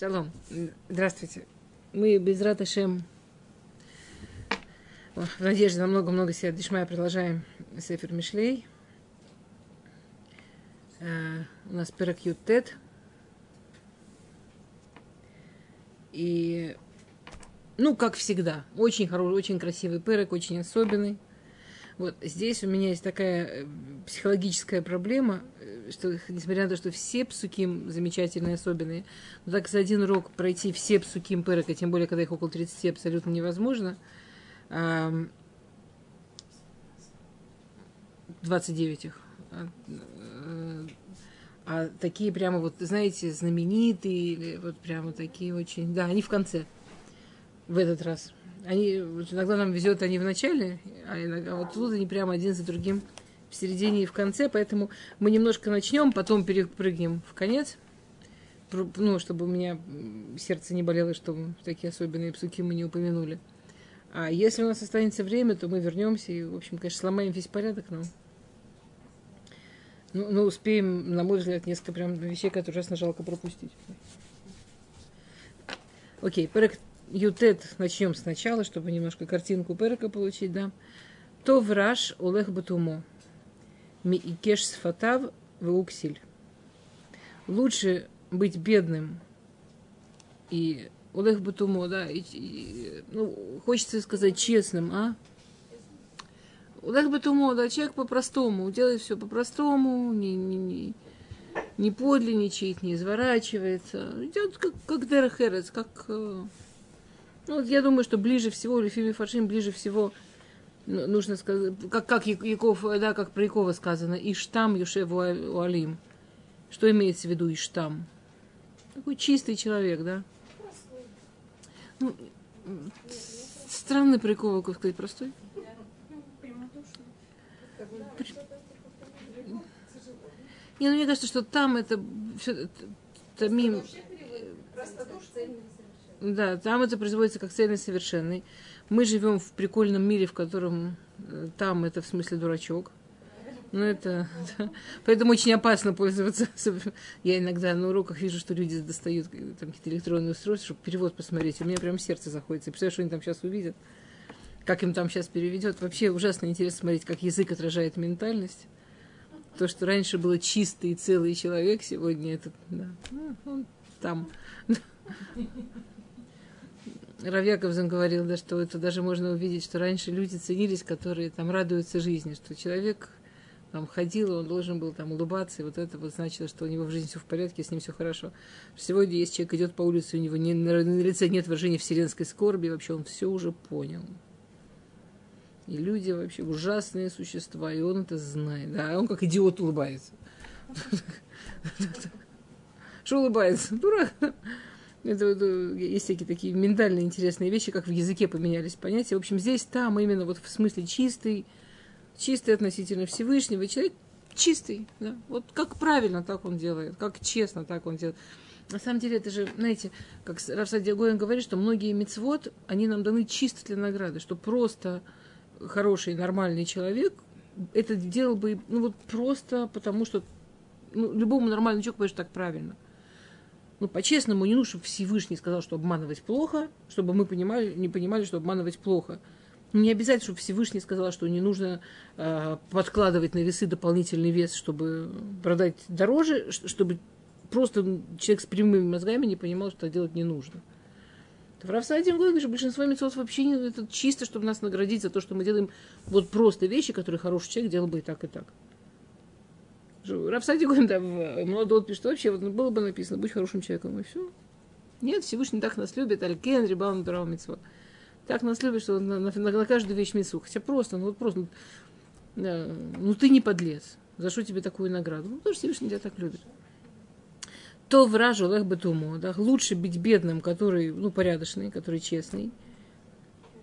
Шалом. Здравствуйте. Мы без Раташем в надежде на много-много себя Дишмая продолжаем Сефер Мишлей. Uh, у нас Перак Тет. И, ну, как всегда, очень хороший, очень красивый перек, очень особенный. Вот здесь у меня есть такая э, психологическая проблема, э, что несмотря на то, что все псуким замечательные, особенные, но так за один урок пройти все псуким перека, тем более, когда их около 30, абсолютно невозможно. 29 их. А, э, а такие прямо вот, знаете, знаменитые, вот прямо такие очень... Да, они в конце в этот раз. Они, иногда нам везет они в начале, а, иногда, вот тут они прямо один за другим в середине и в конце, поэтому мы немножко начнем, потом перепрыгнем в конец, ну, чтобы у меня сердце не болело, чтобы такие особенные псуки мы не упомянули. А если у нас останется время, то мы вернемся и, в общем, конечно, сломаем весь порядок, но ну, ну, успеем, на мой взгляд, несколько прям вещей, которые ужасно жалко пропустить. Окей, проект Ютет начнем сначала, чтобы немножко картинку Перека получить, да. То враж Олег Батумо. Ми икеш сфатав веуксиль. Лучше быть бедным и Олег Батумо, да, и, и, ну, хочется сказать честным, а? Олег Батумо, да, человек по-простому, делает все по-простому, не, не, не, не подлинничает, не изворачивается, идет как, как Дерехерец, как э, ну, я думаю, что ближе всего, Лефими Фашим, ближе всего ну, нужно сказать, как, как Яков, да, как про Якова сказано, Иштам Юшев Уалим. Что имеется в виду Иштам? Такой чистый человек, да? Ну, странный про Якова, как сказать, простой. Не, ну мне кажется, что там это все это, это мим. Да, там это производится как цельный совершенный. Мы живем в прикольном мире, в котором э, там это в смысле дурачок. Ну, это... Поэтому очень опасно пользоваться. Я иногда на уроках вижу, что люди достают э, там какие-то электронные устройства, чтобы перевод посмотреть. У меня прям сердце заходит. И представляешь, что они там сейчас увидят. Как им там сейчас переведет. Вообще ужасно интересно смотреть, как язык отражает ментальность. То, что раньше было чистый и целый человек, сегодня этот, да, ну, он там. Равьяковзен говорил, да, что это даже можно увидеть, что раньше люди ценились, которые там радуются жизни, что человек там ходил, он должен был там улыбаться, и вот это вот значило, что у него в жизни все в порядке, с ним все хорошо. Сегодня, если человек идет по улице, у него не, на, на лице нет выражения вселенской скорби, вообще он все уже понял. И люди вообще ужасные существа, и он это знает. Да, он как идиот улыбается. Что улыбается? Дурак. Это, это, есть всякие такие ментальные интересные вещи, как в языке поменялись понятия. В общем, здесь, там именно вот в смысле чистый, чистый относительно Всевышнего. Человек чистый, да. Вот как правильно так он делает, как честно так он делает. На самом деле, это же, знаете, как Рафсадия Гоин говорит, что многие мецвод, они нам даны чисто для награды, что просто хороший, нормальный человек это делал бы, ну вот просто потому, что ну, любому нормальному человеку, конечно, так правильно – ну, по-честному, не нужно, чтобы Всевышний сказал, что обманывать плохо, чтобы мы понимали, не понимали, что обманывать плохо. Не обязательно, чтобы Всевышний сказал, что не нужно э, подкладывать на весы дополнительный вес, чтобы продать дороже, чтобы просто человек с прямыми мозгами не понимал, что делать не нужно. В Равсадим говорит, что большинство мецов вообще не, это чисто, чтобы нас наградить за то, что мы делаем вот просто вещи, которые хороший человек делал бы и так, и так. Рафсади Гуин, да, в Молодот пишет, вообще вот было бы написано, будь хорошим человеком, и все. Нет, Всевышний так нас любит, Алькен, Рибаун, Дурау, Митцвот. Так нас любит, что на, на, на, на каждую вещь митцву. Хотя просто, ну вот просто, да, ну ты не подлец. За что тебе такую награду? Ну, потому что Всевышний тебя так любит. То вражу лех бетуму, да, лучше быть бедным, который, ну, порядочный, который честный.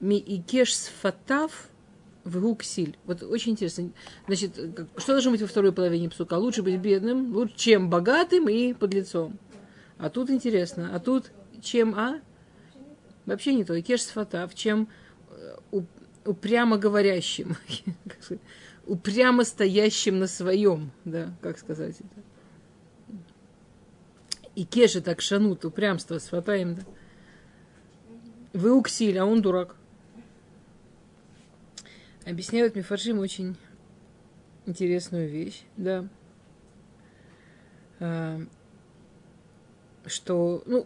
Ми и кеш сфатав, в гуксиль. Вот очень интересно. Значит, что должно быть во второй половине псука? Лучше быть бедным, лучше, чем богатым и подлецом. А тут интересно. А тут чем, а? Вообще не то. И кеш сфатав, чем э, упрямо говорящим. упрямо стоящим на своем. Да, как сказать это? И кеша так шанут, упрямство, сватаем, да. Вы уксиль, а он дурак. Объясняют Мифаршим очень интересную вещь, да. А, что, ну,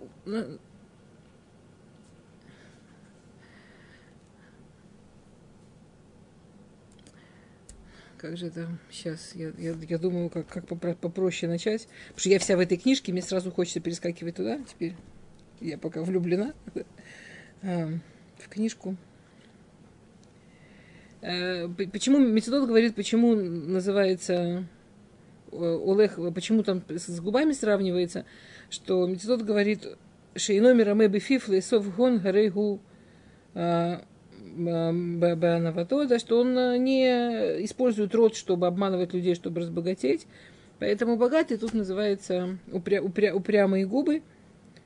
как же это сейчас, я, я, я думаю, как, как попроще начать, потому что я вся в этой книжке, мне сразу хочется перескакивать туда, теперь я пока влюблена а, в книжку. А, почему Методот говорит, почему называется э, Олег, почему там с губами сравнивается, что Методот говорит, Шейномер Амеби Фифлы Сов Гон Гарейгу а, Банавато, что он э, не использует рот, чтобы обманывать людей, чтобы разбогатеть. Поэтому богатый тут называется упря, упря, упрямые губы,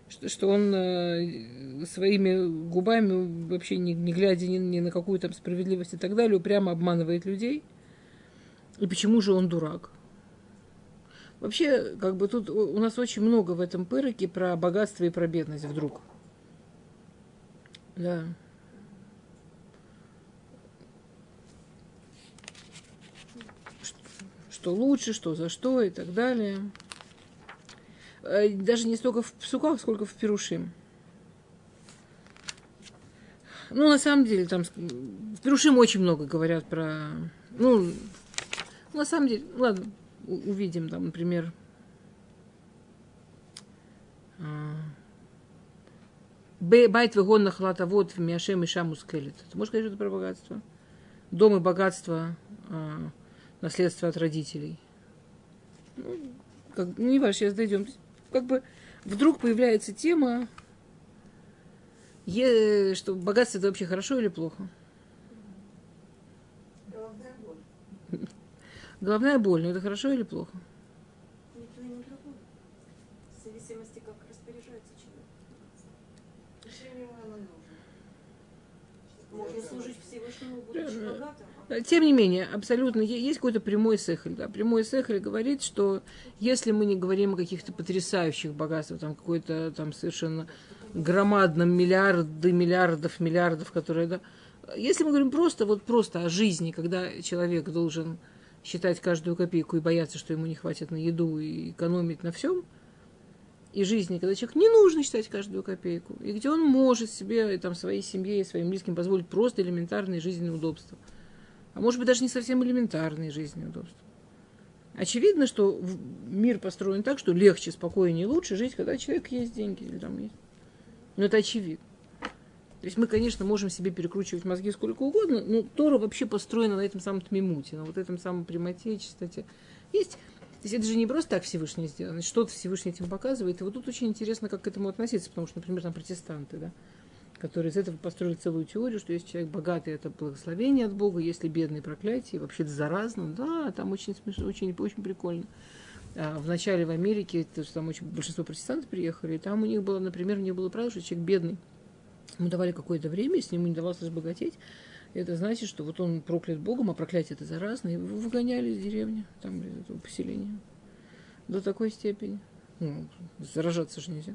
что, что он э, своими губами, вообще не, не глядя ни, ни на какую там справедливость и так далее, упрямо обманывает людей. И почему же он дурак? Вообще, как бы тут у нас очень много в этом пыроке про богатство и про бедность вдруг. Да. что лучше, что за что и так далее. Э, даже не столько в псуках, сколько в пирушим. Ну, на самом деле, там в пирушим очень много говорят про... Ну, на самом деле, ладно, увидим там, например, а, Байт вегон на вот в Миашем и Шаму скелет. Ты можешь сказать что-то про богатство? Дом и богатство а, наследство от родителей. Ну, как, ну не важно, сейчас дойдем. Как бы вдруг появляется тема, что богатство это вообще хорошо или плохо? Головная боль. Головная боль, но это хорошо или плохо? Ни то и ни другое. В зависимости, как распоряжается человек. Решение оно нужно. Можно служить Всевышнему, будучи богатым. Тем не менее, абсолютно есть какой-то прямой сехель. Да? Прямой сехель говорит, что если мы не говорим о каких-то потрясающих богатствах, там какой-то там совершенно громадном миллиарды, миллиардов, миллиардов, которые, да, если мы говорим просто, вот просто о жизни, когда человек должен считать каждую копейку и бояться, что ему не хватит на еду и экономить на всем, и жизни, когда человек не нужно считать каждую копейку, и где он может себе, и там, своей семье и своим близким позволить просто элементарные жизненные удобства – а может быть даже не совсем элементарные жизненные удобства. Очевидно, что мир построен так, что легче, спокойнее, лучше жить, когда человек есть деньги или там есть. Но это очевидно. То есть мы, конечно, можем себе перекручивать мозги сколько угодно, но Тора вообще построена на этом самом тмимуте, на вот этом самом прямоте, чистоте. Есть то есть это же не просто так Всевышний сделано, что-то Всевышний этим показывает. И вот тут очень интересно, как к этому относиться, потому что, например, там протестанты, да, которые из этого построили целую теорию, что если человек богатый, это благословение от Бога, если бедный проклятие, вообще это заразно. Да, там очень смешно, очень, очень прикольно. А в начале в Америке, то, что там очень большинство протестантов приехали, и там у них было, например, у них было правило, что человек бедный, ему давали какое-то время, если ему не давалось разбогатеть, это значит, что вот он проклят Богом, а проклятие это заразно, и его выгоняли из деревни, там, из этого поселения. До такой степени. Ну, заражаться же нельзя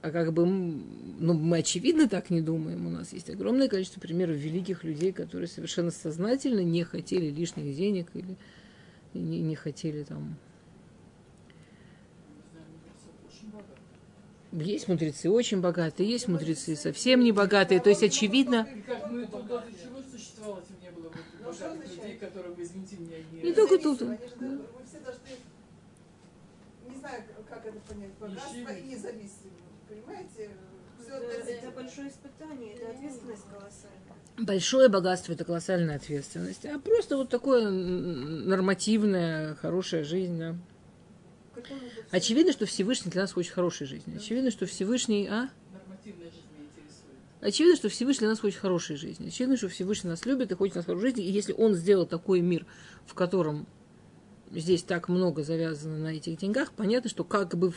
а как бы, ну, мы очевидно так не думаем. У нас есть огромное количество примеров великих людей, которые совершенно сознательно не хотели лишних денег или не, не хотели там... Есть мудрецы очень богатые, есть мудрецы совсем не богатые. То есть, очевидно... Не только тут. Не знаю, как это понять. И независимость. Понимаете? Это, это большое испытание, это ответственность колоссальная. Большое богатство – это колоссальная ответственность. А просто вот такое нормативная, хорошая жизнь, да. Очевидно, что Всевышний для нас хочет хорошей жизни. Очевидно, что Всевышний, а? Очевидно, что Всевышний для нас хочет хорошей жизни. Очевидно, что Всевышний нас любит и хочет нас хорошей жизни. И если он сделал такой мир, в котором здесь так много завязано на этих деньгах, понятно, что как бы,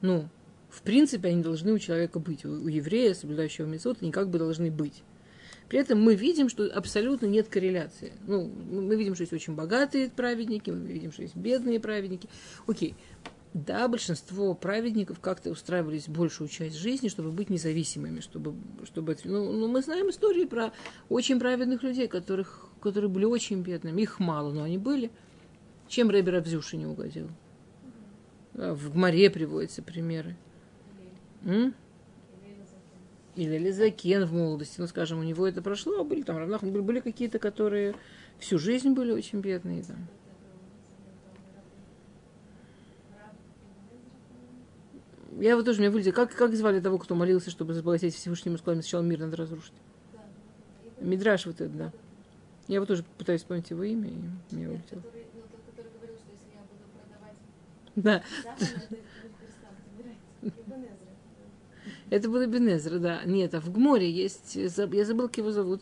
ну, в принципе, они должны у человека быть. У, еврея, соблюдающего мецод, они как бы должны быть. При этом мы видим, что абсолютно нет корреляции. Ну, мы видим, что есть очень богатые праведники, мы видим, что есть бедные праведники. Окей. Да, большинство праведников как-то устраивались большую часть жизни, чтобы быть независимыми, чтобы, чтобы ну, ну, мы знаем истории про очень праведных людей, которых, которые были очень бедными. Их мало, но они были. Чем Рэбер Абзюши не угодил? В Гмаре приводятся примеры. М? или Лизакен в молодости, ну, скажем, у него это прошло, а были там равнах, были, были какие-то, которые всю жизнь были очень бедные там. Я вот тоже меня вылетел. Как, как звали того, кто молился, чтобы забогатеть Всевышнему сказал, сначала мир надо разрушить? Мидраш вот этот, да. Я вот тоже пытаюсь вспомнить его имя, и меня вылетело. Да. Это был Бенезра, да. Нет, а в Гморе есть, я забыл, как его зовут.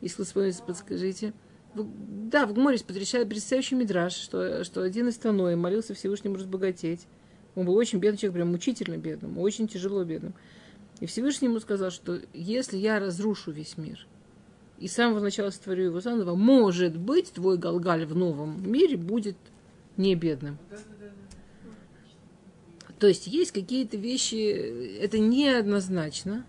Если вспомните, подскажите. Да, в Гморе есть потрясающий мидраж, что, что один из Таноя молился Всевышнему разбогатеть. Он был очень бедный человек, прям мучительно бедным, очень тяжело бедным. И Всевышний ему сказал, что если я разрушу весь мир и с самого начала сотворю его заново, может быть, твой Галгаль в новом мире будет не бедным. То есть есть какие-то вещи, это неоднозначно,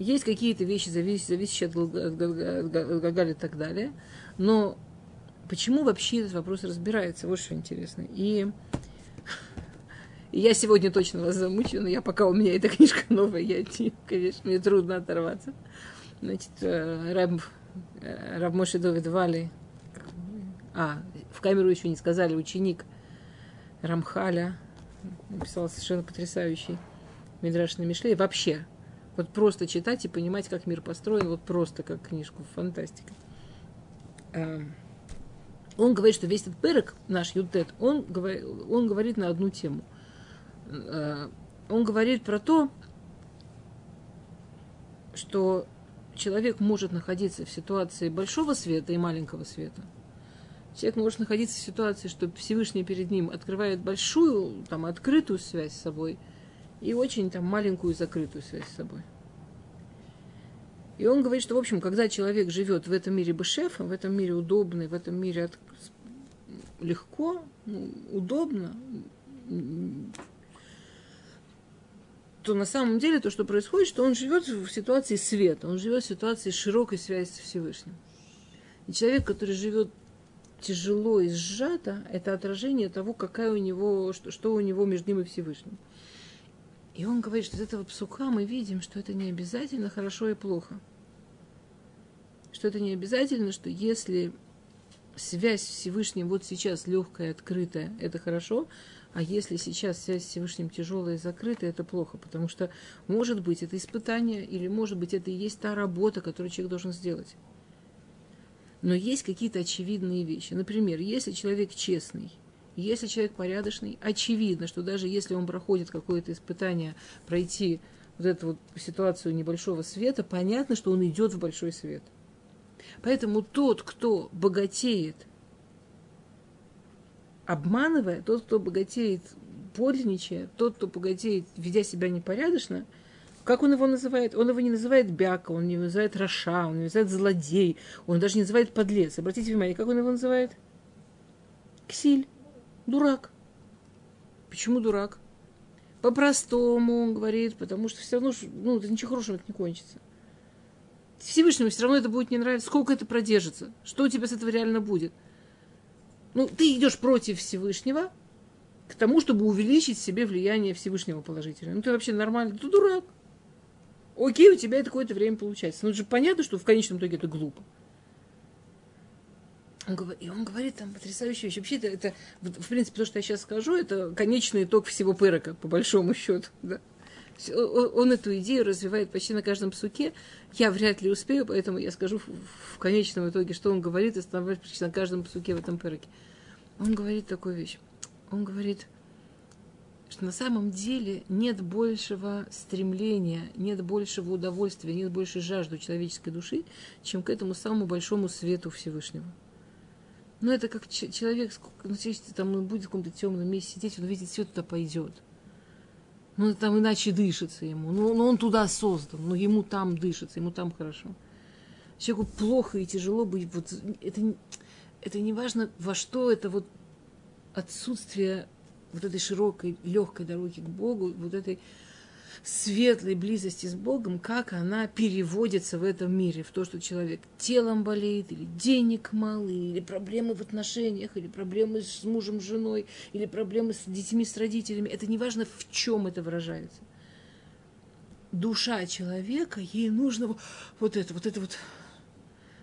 есть какие-то вещи, зависящие от, от, Гагаля и так далее, но почему вообще этот вопрос разбирается, вот что интересно. И, я сегодня точно вас замучу, но я пока у меня эта книжка новая, я, конечно, мне трудно оторваться. Значит, э, Раб, э, Раб Моши Довид Вали, а, в камеру еще не сказали, ученик Рамхаля, написал совершенно потрясающий Мидраш на Мишле. И вообще, вот просто читать и понимать, как мир построен, вот просто как книжку, фантастика. Эм, он говорит, что весь этот перек, наш Ютет, он, он говорит на одну тему. Э, он говорит про то, что человек может находиться в ситуации большого света и маленького света – человек может находиться в ситуации, что Всевышний перед ним открывает большую, там, открытую связь с собой и очень там маленькую закрытую связь с собой. И он говорит, что, в общем, когда человек живет в этом мире бешефа, в этом мире удобный, в этом мире от... легко, ну, удобно, то на самом деле то, что происходит, что он живет в ситуации света, он живет в ситуации широкой связи с Всевышним. И человек, который живет тяжело и сжато, это отражение того, какая у него, что, что у него между ним и Всевышним. И он говорит, что из этого псука мы видим, что это не обязательно хорошо и плохо. Что это не обязательно, что если связь с Всевышним вот сейчас легкая, открытая, это хорошо, а если сейчас связь с Всевышним тяжелая и закрытая, это плохо, потому что, может быть, это испытание, или, может быть, это и есть та работа, которую человек должен сделать. Но есть какие-то очевидные вещи. Например, если человек честный, если человек порядочный, очевидно, что даже если он проходит какое-то испытание, пройти вот эту вот ситуацию небольшого света, понятно, что он идет в большой свет. Поэтому тот, кто богатеет, обманывая, тот, кто богатеет подлинничая, тот, кто богатеет, ведя себя непорядочно – как он его называет? Он его не называет бяка, он не называет раша, он не называет злодей, он даже не называет подлец. Обратите внимание, как он его называет? Ксиль, дурак. Почему дурак? По-простому он говорит, потому что все равно, ну, это ничего хорошего это не кончится. Всевышнему все равно это будет не нравиться. Сколько это продержится? Что у тебя с этого реально будет? Ну, ты идешь против Всевышнего к тому, чтобы увеличить себе влияние Всевышнего положительно. Ну, ты вообще нормальный, ты дурак окей, у тебя это какое-то время получается. Ну, же понятно, что в конечном итоге это глупо. И он говорит там потрясающую вещь. Вообще, это, это, в принципе, то, что я сейчас скажу, это конечный итог всего пырока, по большому счету. Да. Он эту идею развивает почти на каждом псуке. Я вряд ли успею, поэтому я скажу в конечном итоге, что он говорит, останавливаясь почти на каждом псуке в этом пыроке. Он говорит такую вещь. Он говорит, что на самом деле нет большего стремления, нет большего удовольствия, нет большей жажды человеческой души, чем к этому самому большому свету Всевышнего. Но это как человек, ну, если там он будет в каком-то темном месте сидеть, он видит, все туда пойдет. Ну, там иначе дышится ему. Ну, ну, он туда создан, но ему там дышится, ему там хорошо. Человеку плохо и тяжело быть. Вот это, это не важно, во что это вот отсутствие вот этой широкой, легкой дороги к Богу, вот этой светлой близости с Богом, как она переводится в этом мире, в то, что человек телом болеет, или денег мало, или проблемы в отношениях, или проблемы с мужем, женой, или проблемы с детьми, с родителями. Это не важно, в чем это выражается. Душа человека, ей нужно вот это, вот это вот,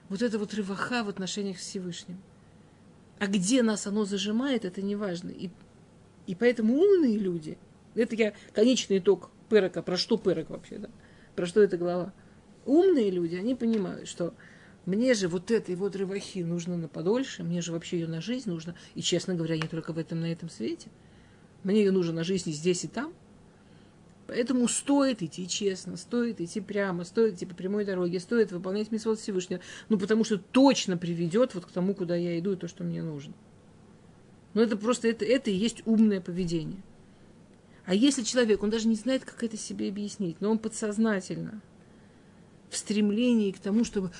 вот это вот рываха в отношениях с Всевышним. А где нас оно зажимает, это не важно. И, и поэтому умные люди, это я конечный итог Пырок, а про что Пырок вообще, да? Про что эта глава? Умные люди, они понимают, что мне же вот этой вот рывахи нужно на подольше, мне же вообще ее на жизнь нужно, и, честно говоря, не только в этом, на этом свете. Мне ее нужно на жизни здесь и там. Поэтому стоит идти честно, стоит идти прямо, стоит идти по прямой дороге, стоит выполнять миссию Всевышнего, ну, потому что точно приведет вот к тому, куда я иду, и то, что мне нужно. Но это просто, это, это и есть умное поведение. А если человек, он даже не знает, как это себе объяснить, но он подсознательно в стремлении к тому, чтобы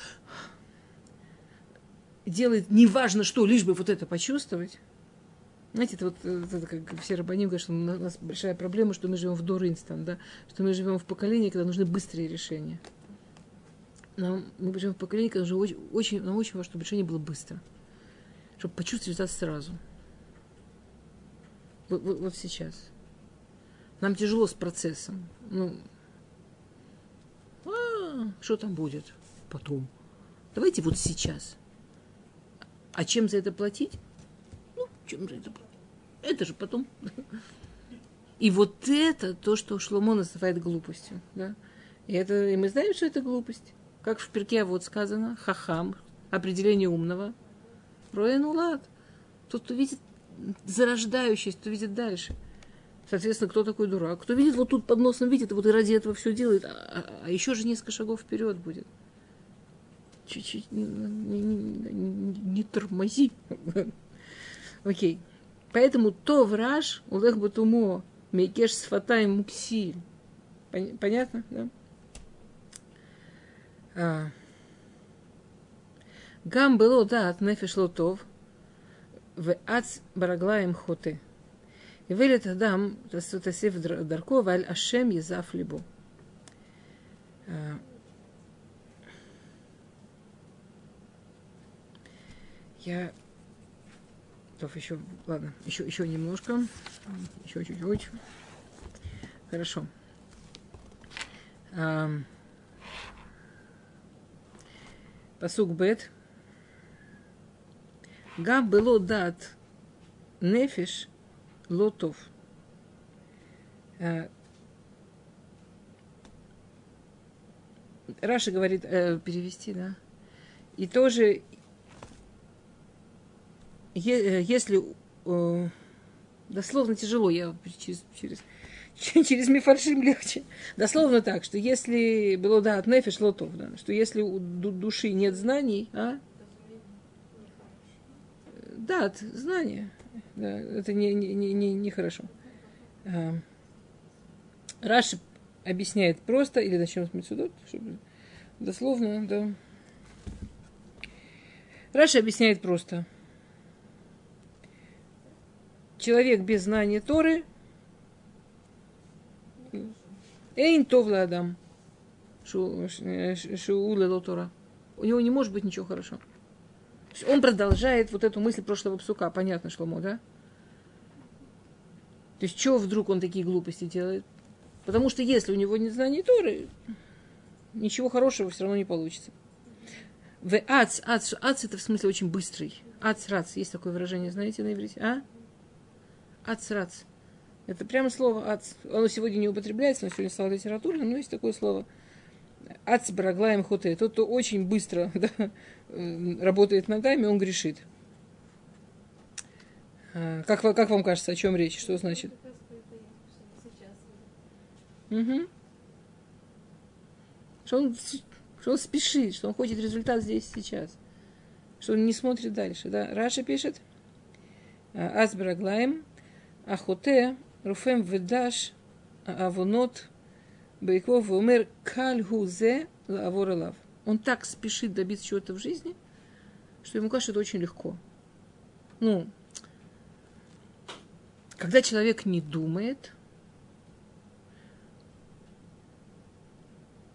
делает неважно что, лишь бы вот это почувствовать. Знаете, это вот это как все рабаним говорят, что у нас большая проблема, что мы живем в дор инстант, да, что мы живем в поколении, когда нужны быстрые решения. Нам, мы живем в поколении, когда уже очень, очень, нам очень важно, чтобы решение было быстро. Чтобы почувствовать результат сразу. Вот, вот, вот сейчас. Нам тяжело с процессом. Ну, а, что там будет потом? Давайте вот сейчас. А чем за это платить? Ну, чем за это платить? Это же потом. И вот это то, что Шломо называет глупостью. Да? И, это, и мы знаем, что это глупость. Как в перке вот сказано, хахам, определение умного. Роен улад. Тот, кто видит зарождающесть, кто видит дальше – Соответственно, кто такой дурак? Кто видит вот тут под носом видит, вот и ради этого все делает, а, а, а еще же несколько шагов вперед будет. Чуть-чуть не, не, не, не тормози. Окей. Поэтому то враж, улех батумо, мекеш сфатай муксиль. Понятно, да? А. Гам было да от нефиш лотов, в ац бараглаем хоты. И вылет Адам, Расутасев Дарко, Валь Ашем Езав Либу. Я... Тоф, еще, ладно, еще, еще немножко, еще чуть-чуть. Хорошо. Пасук Бет. Габ было дат нефиш – лотов. Э, Раша говорит, э, перевести, да. И тоже, е, э, если э, дословно тяжело, я через, через, через мифаршим легче. Дословно так, что если было да от нефиш лотов, да, что если у души нет знаний, а? Да, от знания. Да, это не, не, не, не, не хорошо. А, Раши объясняет просто, или начнем с Мецудот, чтобы дословно, да. Раши объясняет просто. Человек без знания Торы Эйн товла адам. Шуула Тора. У него не может быть ничего хорошего он продолжает вот эту мысль прошлого псука. Понятно, Шломо, да? То есть, что вдруг он такие глупости делает? Потому что если у него нет знаний Торы, ничего хорошего все равно не получится. В ац, ац, ац это в смысле очень быстрый. Ац, рац, есть такое выражение, знаете, на иврите? А? Ац, рац. Это прямо слово ац. Оно сегодня не употребляется, но сегодня стало литературным, но есть такое слово. Ац, бараглаем, хоте. Тот, кто очень быстро да, работает ногами, он грешит. А, как, как вам кажется, о чем речь? Что значит? Угу. Что он, что он спешит, что он хочет результат здесь сейчас. Что он не смотрит дальше. Да? Раши пишет. אץ ברגליים חוטא, רודף ודש עוונות בעקביו, אומר קל הוא זה, לעבור עליו. Он так спешит добиться чего-то в жизни, что ему кажется, это очень легко. Ну, когда человек не думает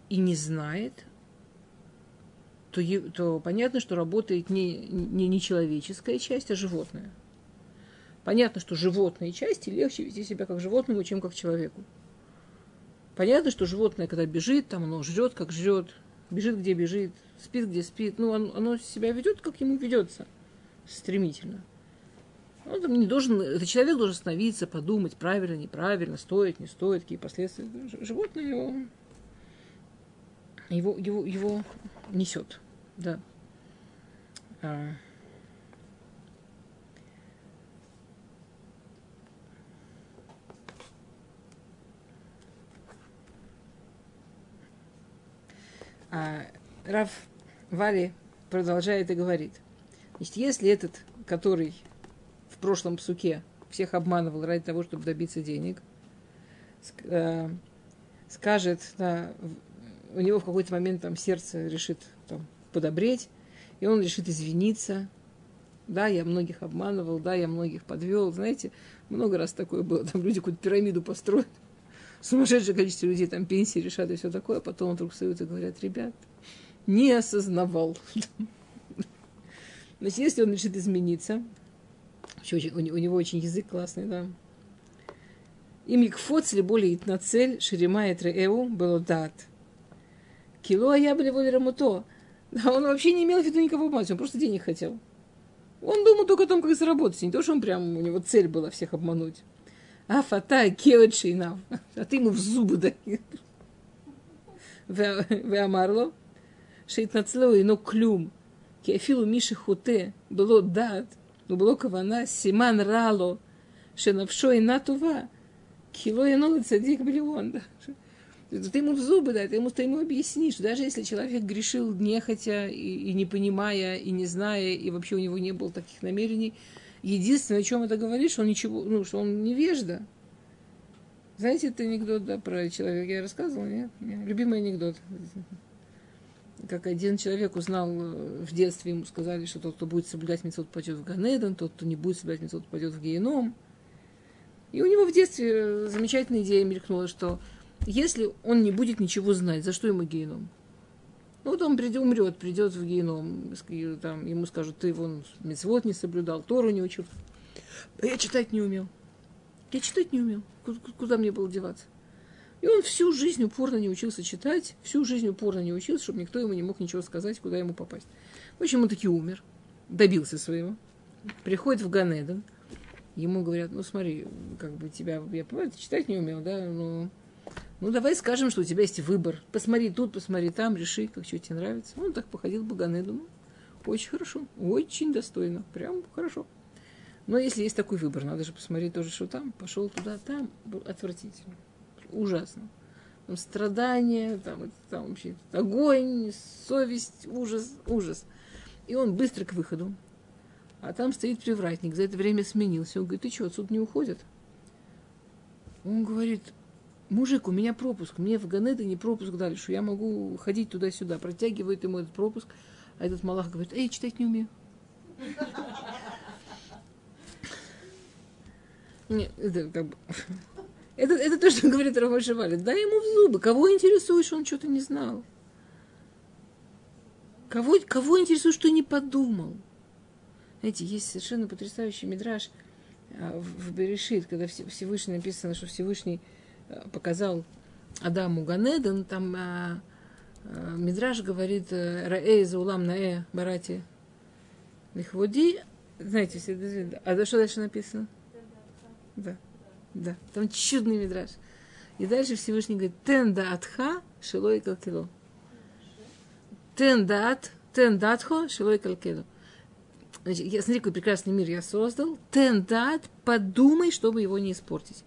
и не знает, то, то понятно, что работает не, не, не человеческая часть, а животное. Понятно, что животные части легче вести себя как животному, чем как человеку. Понятно, что животное, когда бежит, там оно жрет, как жрет, бежит, где бежит, спит, где спит. Ну, оно, оно себя ведет, как ему ведется, стремительно. Он там не должен, этот человек должен остановиться, подумать, правильно, неправильно, стоит, не стоит, какие последствия. Животное его, его, его, его несет, да. А. Раф Вали продолжает и говорит. Значит, если этот, который в прошлом псуке всех обманывал ради того, чтобы добиться денег, э, скажет, да, у него в какой-то момент там сердце решит там, подобреть, и он решит извиниться. Да, я многих обманывал, да, я многих подвел. Знаете, много раз такое было. Там люди какую-то пирамиду построят. Сумасшедшее количество людей там пенсии решат и все такое. А потом вдруг встают и говорят, ребят, не осознавал. Значит, если он решит измениться, у него очень язык классный, да. Им якфоц ли более на цель шерима и треэу было дат. Кило а я были воли рамуто. Да, он вообще не имел в виду никого обмануть, он просто денег хотел. Он думал только о том, как заработать, не то, что он прям, у него цель была всех обмануть. Афата кевет шейнав. А ты ему в зубы даешь. на целую ино клюм. Кефилу миши хуте. Было дат. Но было кавана. Симан рало. Шенавшо и натува. Кило и нолы цадик блион. Ты ему в зубы дай, ты ему, ты ему объяснишь. что Даже если человек грешил нехотя и, и не понимая, и не зная, и вообще у него не было таких намерений, единственное, о чем это говоришь, он ничего, ну, что он невежда. Знаете, это анекдот, да, про человека я рассказывала, нет? нет? Любимый анекдот. Как один человек узнал э, в детстве, ему сказали, что тот, кто будет соблюдать мецод, пойдет в Ганедон, тот, кто не будет соблюдать мецод, пойдет в Геном. И у него в детстве э, замечательная идея мелькнула, что если он не будет ничего знать, за что ему геном? Ну, вот он придет, умрет, придет в геном, там, ему скажут, ты вон мецвод не соблюдал, Тору не учил. А я читать не умел. Я читать не умел. Куда, куда мне было деваться? И он всю жизнь упорно не учился читать, всю жизнь упорно не учился, чтобы никто ему не мог ничего сказать, куда ему попасть. В общем, он таки умер, добился своего. Приходит в Ганеден, ему говорят, ну смотри, как бы тебя, я понимаю, ты читать не умел, да, но ну, давай скажем, что у тебя есть выбор. Посмотри тут, посмотри там, реши, как что тебе нравится. Он так походил по Ганеду. Ну, очень хорошо, очень достойно, прям хорошо. Но если есть такой выбор, надо же посмотреть тоже, что там. Пошел туда, там, отвратительно, ужасно. Там страдания, там, там вообще огонь, совесть, ужас, ужас. И он быстро к выходу. А там стоит привратник, за это время сменился. Он говорит, ты что, отсюда не уходят? Он говорит, мужик, у меня пропуск, мне в Ганеды не пропуск дали, что я могу ходить туда-сюда. Протягивает ему этот пропуск, а этот Малах говорит, эй, читать не умею. Нет, это как бы... Это, это то, что говорит Рамой Шавали. Дай ему в зубы. Кого интересует, что он что-то не знал? Кого, кого интересует, что не подумал? Знаете, есть совершенно потрясающий мидраж а, в Берешит, когда Всевышний написано, что Всевышний показал Адаму Ганеден, там а, а, Мидраж говорит э, Раэй за улам наэ барати лихводи. Знаете, все, а что дальше написано? Да, да. Там чудный Мидраж. И дальше Всевышний говорит, тен даатха шилой калкило. Тен даат, тен даатхо шилой калкило. Значит, я, смотри, какой прекрасный мир я создал. Тен дат, подумай, чтобы его не испортить.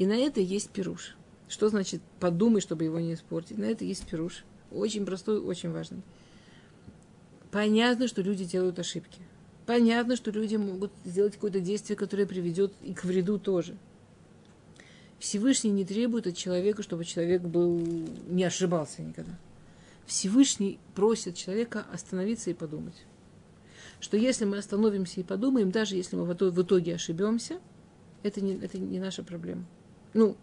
И на это есть пируш. Что значит подумай, чтобы его не испортить? На это есть пируш. Очень простой, очень важный. Понятно, что люди делают ошибки. Понятно, что люди могут сделать какое-то действие, которое приведет и к вреду тоже. Всевышний не требует от человека, чтобы человек был, не ошибался никогда. Всевышний просит человека остановиться и подумать. Что если мы остановимся и подумаем, даже если мы в итоге ошибемся, это не, это не наша проблема. Ну,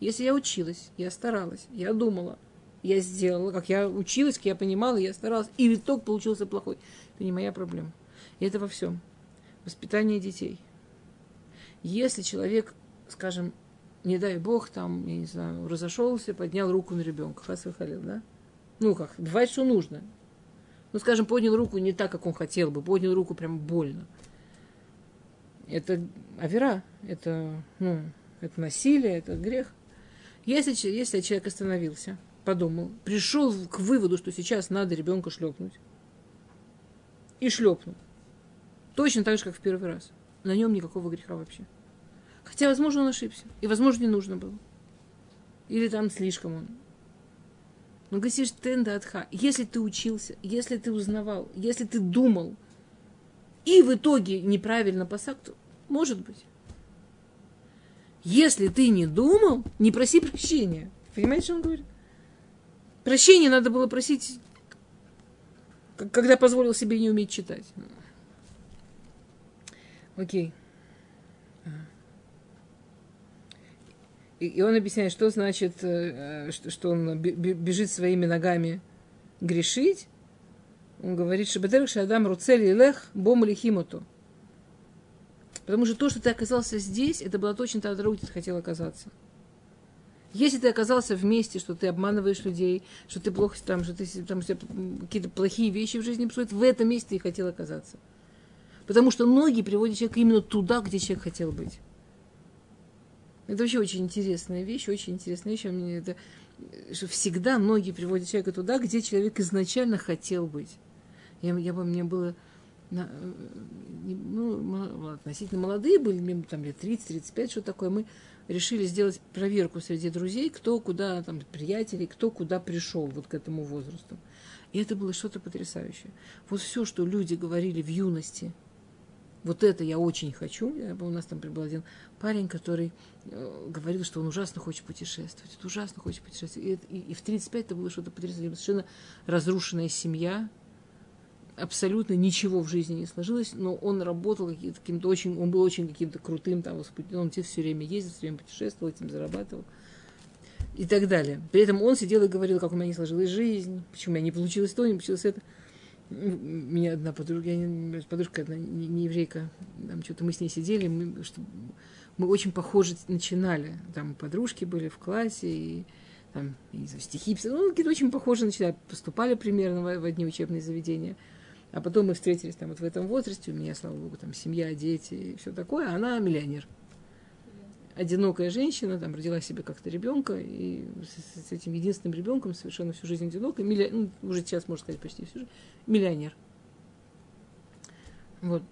если я училась, я старалась, я думала, я сделала, как я училась, как я понимала, я старалась, и итог получился плохой. Это не моя проблема. И это во всем. Воспитание детей. Если человек, скажем, не дай бог, там, я не знаю, разошелся, поднял руку на ребенка, хас халил, да? Ну как, бывает, что нужно. Ну, скажем, поднял руку не так, как он хотел бы, поднял руку прям больно. Это авера, это, ну, это насилие, это грех. Если, если человек остановился, подумал, пришел к выводу, что сейчас надо ребенка шлепнуть, и шлепнул, точно так же, как в первый раз, на нем никакого греха вообще. Хотя, возможно, он ошибся, и, возможно, не нужно было. Или там слишком он. Но говоришь, тенда атха. Если ты учился, если ты узнавал, если ты думал, и в итоге неправильно посак, может быть. Если ты не думал, не проси прощения. Понимаете, что он говорит? Прощение надо было просить, когда позволил себе не уметь читать. Окей. И он объясняет, что значит, э, что он бежит своими ногами грешить. Он говорит, что Шадам Руцели Лех Бом Лихимоту. Потому что то, что ты оказался здесь, это было точно та дорога, где ты хотел оказаться. Если ты оказался вместе, что ты обманываешь людей, что ты плохо там, что ты там какие-то плохие вещи в жизни происходят, в этом месте ты и хотел оказаться. Потому что ноги приводят человека именно туда, где человек хотел быть. Это вообще очень интересная вещь, очень интересная вещь. Мне это, что всегда ноги приводят человека туда, где человек изначально хотел быть. Я, я мне было на, ну, относительно молодые были, там лет 30-35, что такое, мы решили сделать проверку среди друзей, кто куда, там, приятелей, кто куда пришел вот к этому возрасту. И это было что-то потрясающее. Вот все, что люди говорили в юности, вот это я очень хочу. У нас там был один парень, который э, говорил, что он ужасно хочет путешествовать. Это ужасно хочет путешествовать. И, и, и в 35 это было что-то потрясающее. Совершенно разрушенная семья, абсолютно ничего в жизни не сложилось, но он работал каким-то очень, он был очень каким-то крутым, там, он все время ездил, все время путешествовал, этим зарабатывал и так далее. При этом он сидел и говорил, как у меня не сложилась жизнь, почему у меня не получилось то, не получилось это. Меня одна подруга, я, подружка одна, не, не еврейка, там что-то мы с ней сидели, мы, что, мы очень похоже начинали. Там подружки были в классе, и там, не знаю, стихи писали, ну, какие-то очень похожие начинали, поступали примерно в, в одни учебные заведения. А потом мы встретились там вот в этом возрасте, у меня, слава богу, там семья, дети и все такое, а она миллионер. Одинокая женщина, там родила себе как-то ребенка, и с, с этим единственным ребенком совершенно всю жизнь одинокая, милли... ну, уже сейчас, можно сказать, почти всю жизнь, миллионер. Вот.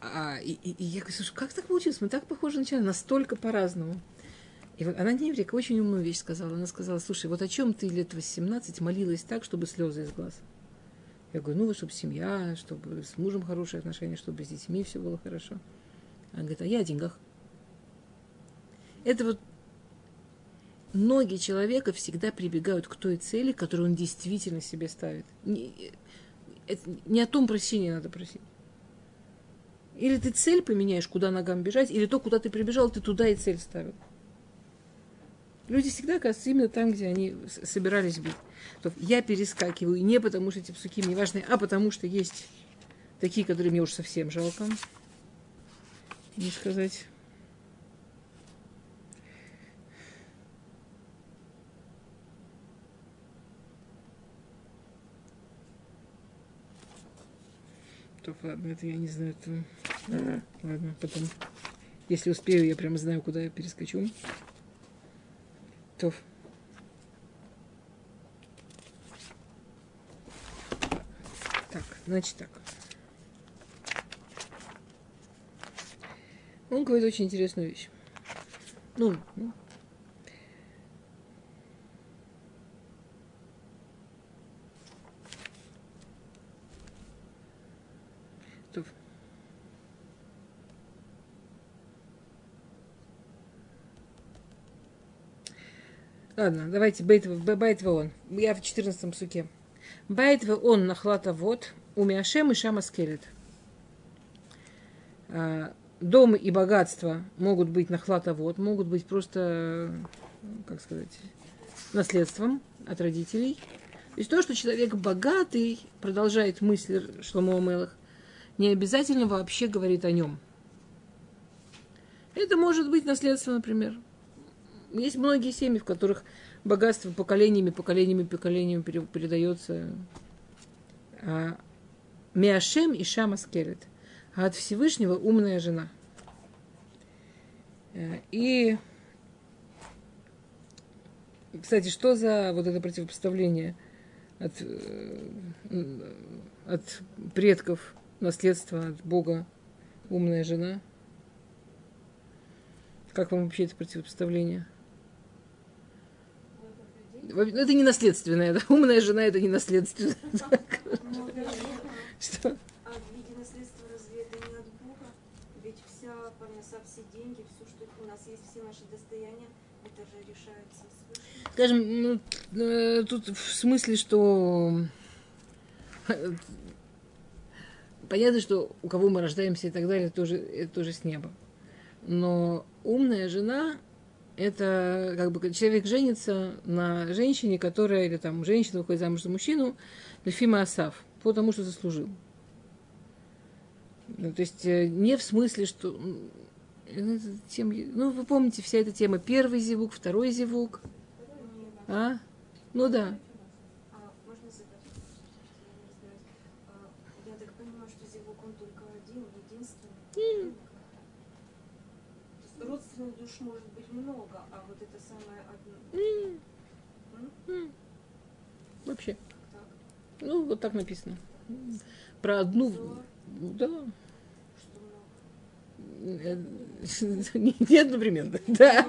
А, и, и, и я говорю, слушай, как так получилось? Мы так похожи начали, настолько по-разному. И вот она еврейка, очень умную вещь сказала. Она сказала, слушай, вот о чем ты лет 18 молилась так, чтобы слезы из глаз? Я говорю, ну, вот, чтобы семья, чтобы с мужем хорошие отношения, чтобы с детьми все было хорошо. Она говорит, а я о деньгах. Это вот ноги человека всегда прибегают к той цели, которую он действительно себе ставит. Не, это, не о том прощении надо просить. Или ты цель поменяешь, куда ногам бежать, или то, куда ты прибежал, ты туда и цель ставил. Люди всегда оказываются именно там, где они собирались быть. То я перескакиваю не потому, что эти псуки мне важны, а потому что есть такие, которые мне уж совсем жалко. Не сказать. То, ладно, это я не знаю. Это... Ладно, потом. Если успею, я прямо знаю, куда я перескочу. То. Так, значит так. Он говорит очень интересную вещь. Ну, ну. То. Ладно, давайте бейт, байт он. Я в 14 суке. Байт он нахлата вот, у Миашем и Шама скелет. А, дом и богатство могут быть нахлата вот, могут быть просто, как сказать, наследством от родителей. То есть то, что человек богатый, продолжает мысль Шломо Мелах, не обязательно вообще говорит о нем. Это может быть наследство, например. Есть многие семьи, в которых богатство поколениями, поколениями, поколениями передается. А, Миашем и Шама Скелет. А от Всевышнего умная жена. Э, и, кстати, что за вот это противопоставление от, э, от предков, наследства от Бога, умная жена? Как вам вообще это противопоставление? Ну, это не наследственное. Да? Умная жена это не наследственное. Что? А в виде наследства разве это не от Бога? Ведь вся парноса, все деньги, все, что у нас есть, все наши достояния, это же решается свыше. Скажем, ну, э, тут в смысле, что э, понятно, что у кого мы рождаемся и так далее, тоже, это тоже с неба. Но умная жена это как бы человек женится на женщине, которая, или там женщина выходит замуж за мужчину, Лефима Асав, по тому, что заслужил. Ну, то есть э, не в смысле, что... Тем, ну, вы помните, вся эта тема. Первый зевук, второй зевук. А? Ну да. Я так понимаю, что зевук он только один, единственный. Родственных душ может быть много, а вот это самое одно. Вообще. Так. Ну, вот так написано. Про одну. Зор. Да. Э, Не одновременно. Да.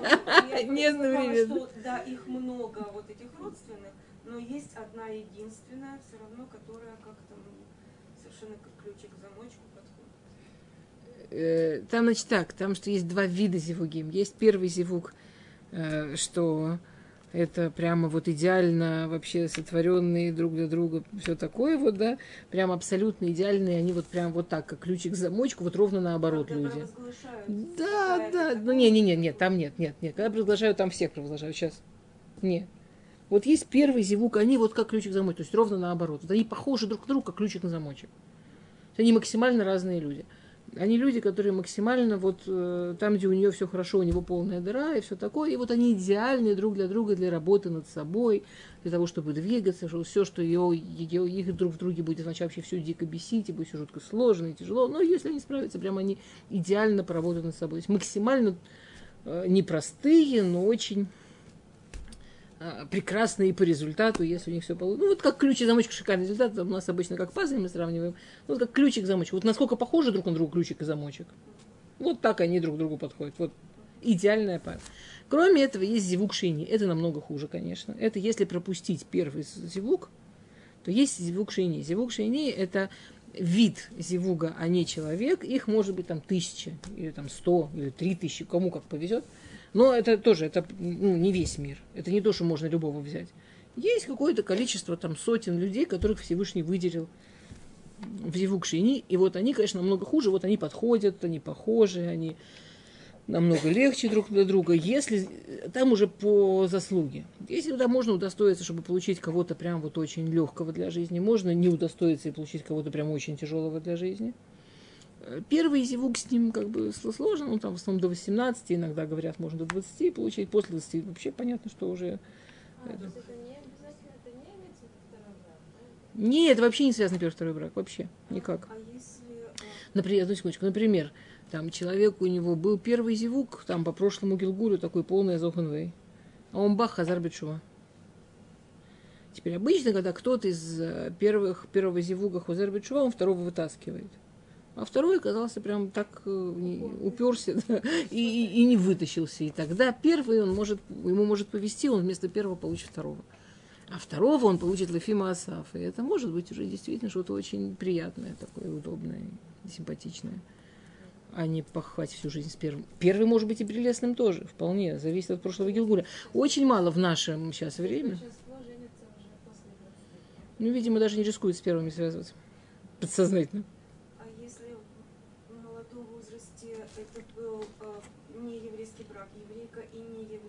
Ну, Не одновременно. Да, их много, вот этих родственных, но есть одна единственная, все равно, которая как-то ну, совершенно как ключик к замочку подходит. Э, Там, значит, так, там что есть два вида зевугим. Есть первый зевуг, э, что это прямо вот идеально вообще сотворенные друг для друга, все такое вот, да, прям абсолютно идеальные, они вот прям вот так, как ключик к замочку, вот ровно наоборот Когда люди. Да, да, ну не, не, не, нет, там нет, нет, нет. Когда провозглашаю, там всех провозглашаю. Сейчас. Нет. Вот есть первый зевук, они вот как ключик к замочку, то есть ровно наоборот. Вот они похожи друг на друга, как ключик на замочек. Они максимально разные люди. Они люди, которые максимально вот э, там, где у нее все хорошо, у него полная дыра и все такое. И вот они идеальные друг для друга для работы над собой, для того, чтобы двигаться, что все, что ее, ее, их друг в друге будет сначала вообще все дико бесить, и будет все жутко сложно и тяжело. Но если они справятся, прямо они идеально поработают над собой. То есть максимально э, непростые, но очень э, прекрасные по результату, если у них все получится. Ну, вот как ключик замочек шикарный результат, у нас обычно как пазлы мы сравниваем. Ну, вот как ключик замочек. Вот насколько похожи друг на друга ключик и замочек. Вот так они друг к другу подходят. Вот идеальная пара. Кроме этого, есть зевук шейни. Это намного хуже, конечно. Это если пропустить первый зевук, то есть зевук шейни. Зевук шейни – это вид зевуга, а не человек. Их может быть там тысяча, или там сто, или три тысячи, кому как повезет. Но это тоже, это ну, не весь мир. Это не то, что можно любого взять. Есть какое-то количество там сотен людей, которых Всевышний выделил в шейни. И вот они, конечно, намного хуже. Вот они подходят, они похожи, они намного легче друг для друга, если там уже по заслуге. Если да, можно удостоиться, чтобы получить кого-то прям вот очень легкого для жизни, можно не удостоиться и получить кого-то прям очень тяжелого для жизни. Э, Первый зевук с ним как бы сложно, ну там в основном до 18, иногда говорят, можно до 20 получить, после 20 вообще понятно, что уже... А, то есть это не обязательно, это не? Нет, это вообще не связано первый второй брак, вообще никак. А если... а, Например, одну секундочку, например, там человек у него был первый зевук, там по прошлому Гилгулю такой полный Зоханвей, а он бах, Хазар Бетшува. Теперь обычно, когда кто-то из э, первых, первого зевуга Хазар Бетшува, он второго вытаскивает. А второй оказался прям так э, уперся да, и, и- и не вытащился. И тогда первый он может, ему может повести, он вместо первого получит второго. А второго он получит Лефима Асаф. И это может быть уже действительно что-то очень приятное, такое удобное, симпатичное. а не пахать всю жизнь с первым. Первый может быть и прелестным тоже, вполне, зависит от прошлого Гилгуля. Очень мало в нашем сейчас время. Большинство женится уже после 20. Ну, видимо, даже не рискует с первыми связываться. Подсознательно. А если в молодом возрасте это был э, не еврейский еврейка и не еврей,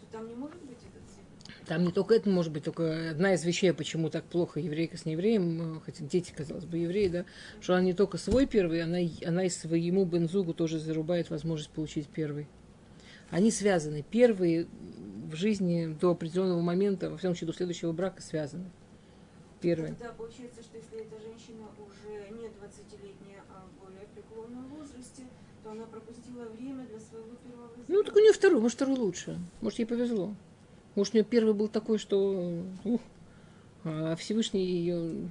то там не может быть этот цвет? Там не только это может быть, только одна из вещей, почему так плохо еврейка с неевреем, э, хотя дети, казалось бы, евреи, да, что она не только свой первый, она, она и своему бензугу тоже зарубает возможность получить первый. Они связаны. Первые в жизни до определенного момента, во всяком случае, до следующего брака связаны. Первые. Тогда получается, что если эта женщина уже не 20-летняя, а более преклонном возрасте, то она пропустила время для своего Ну, так у нее второй, может, второй лучше. Может, ей повезло. Может, у нее первый был такой, что... ух, а Всевышний ее...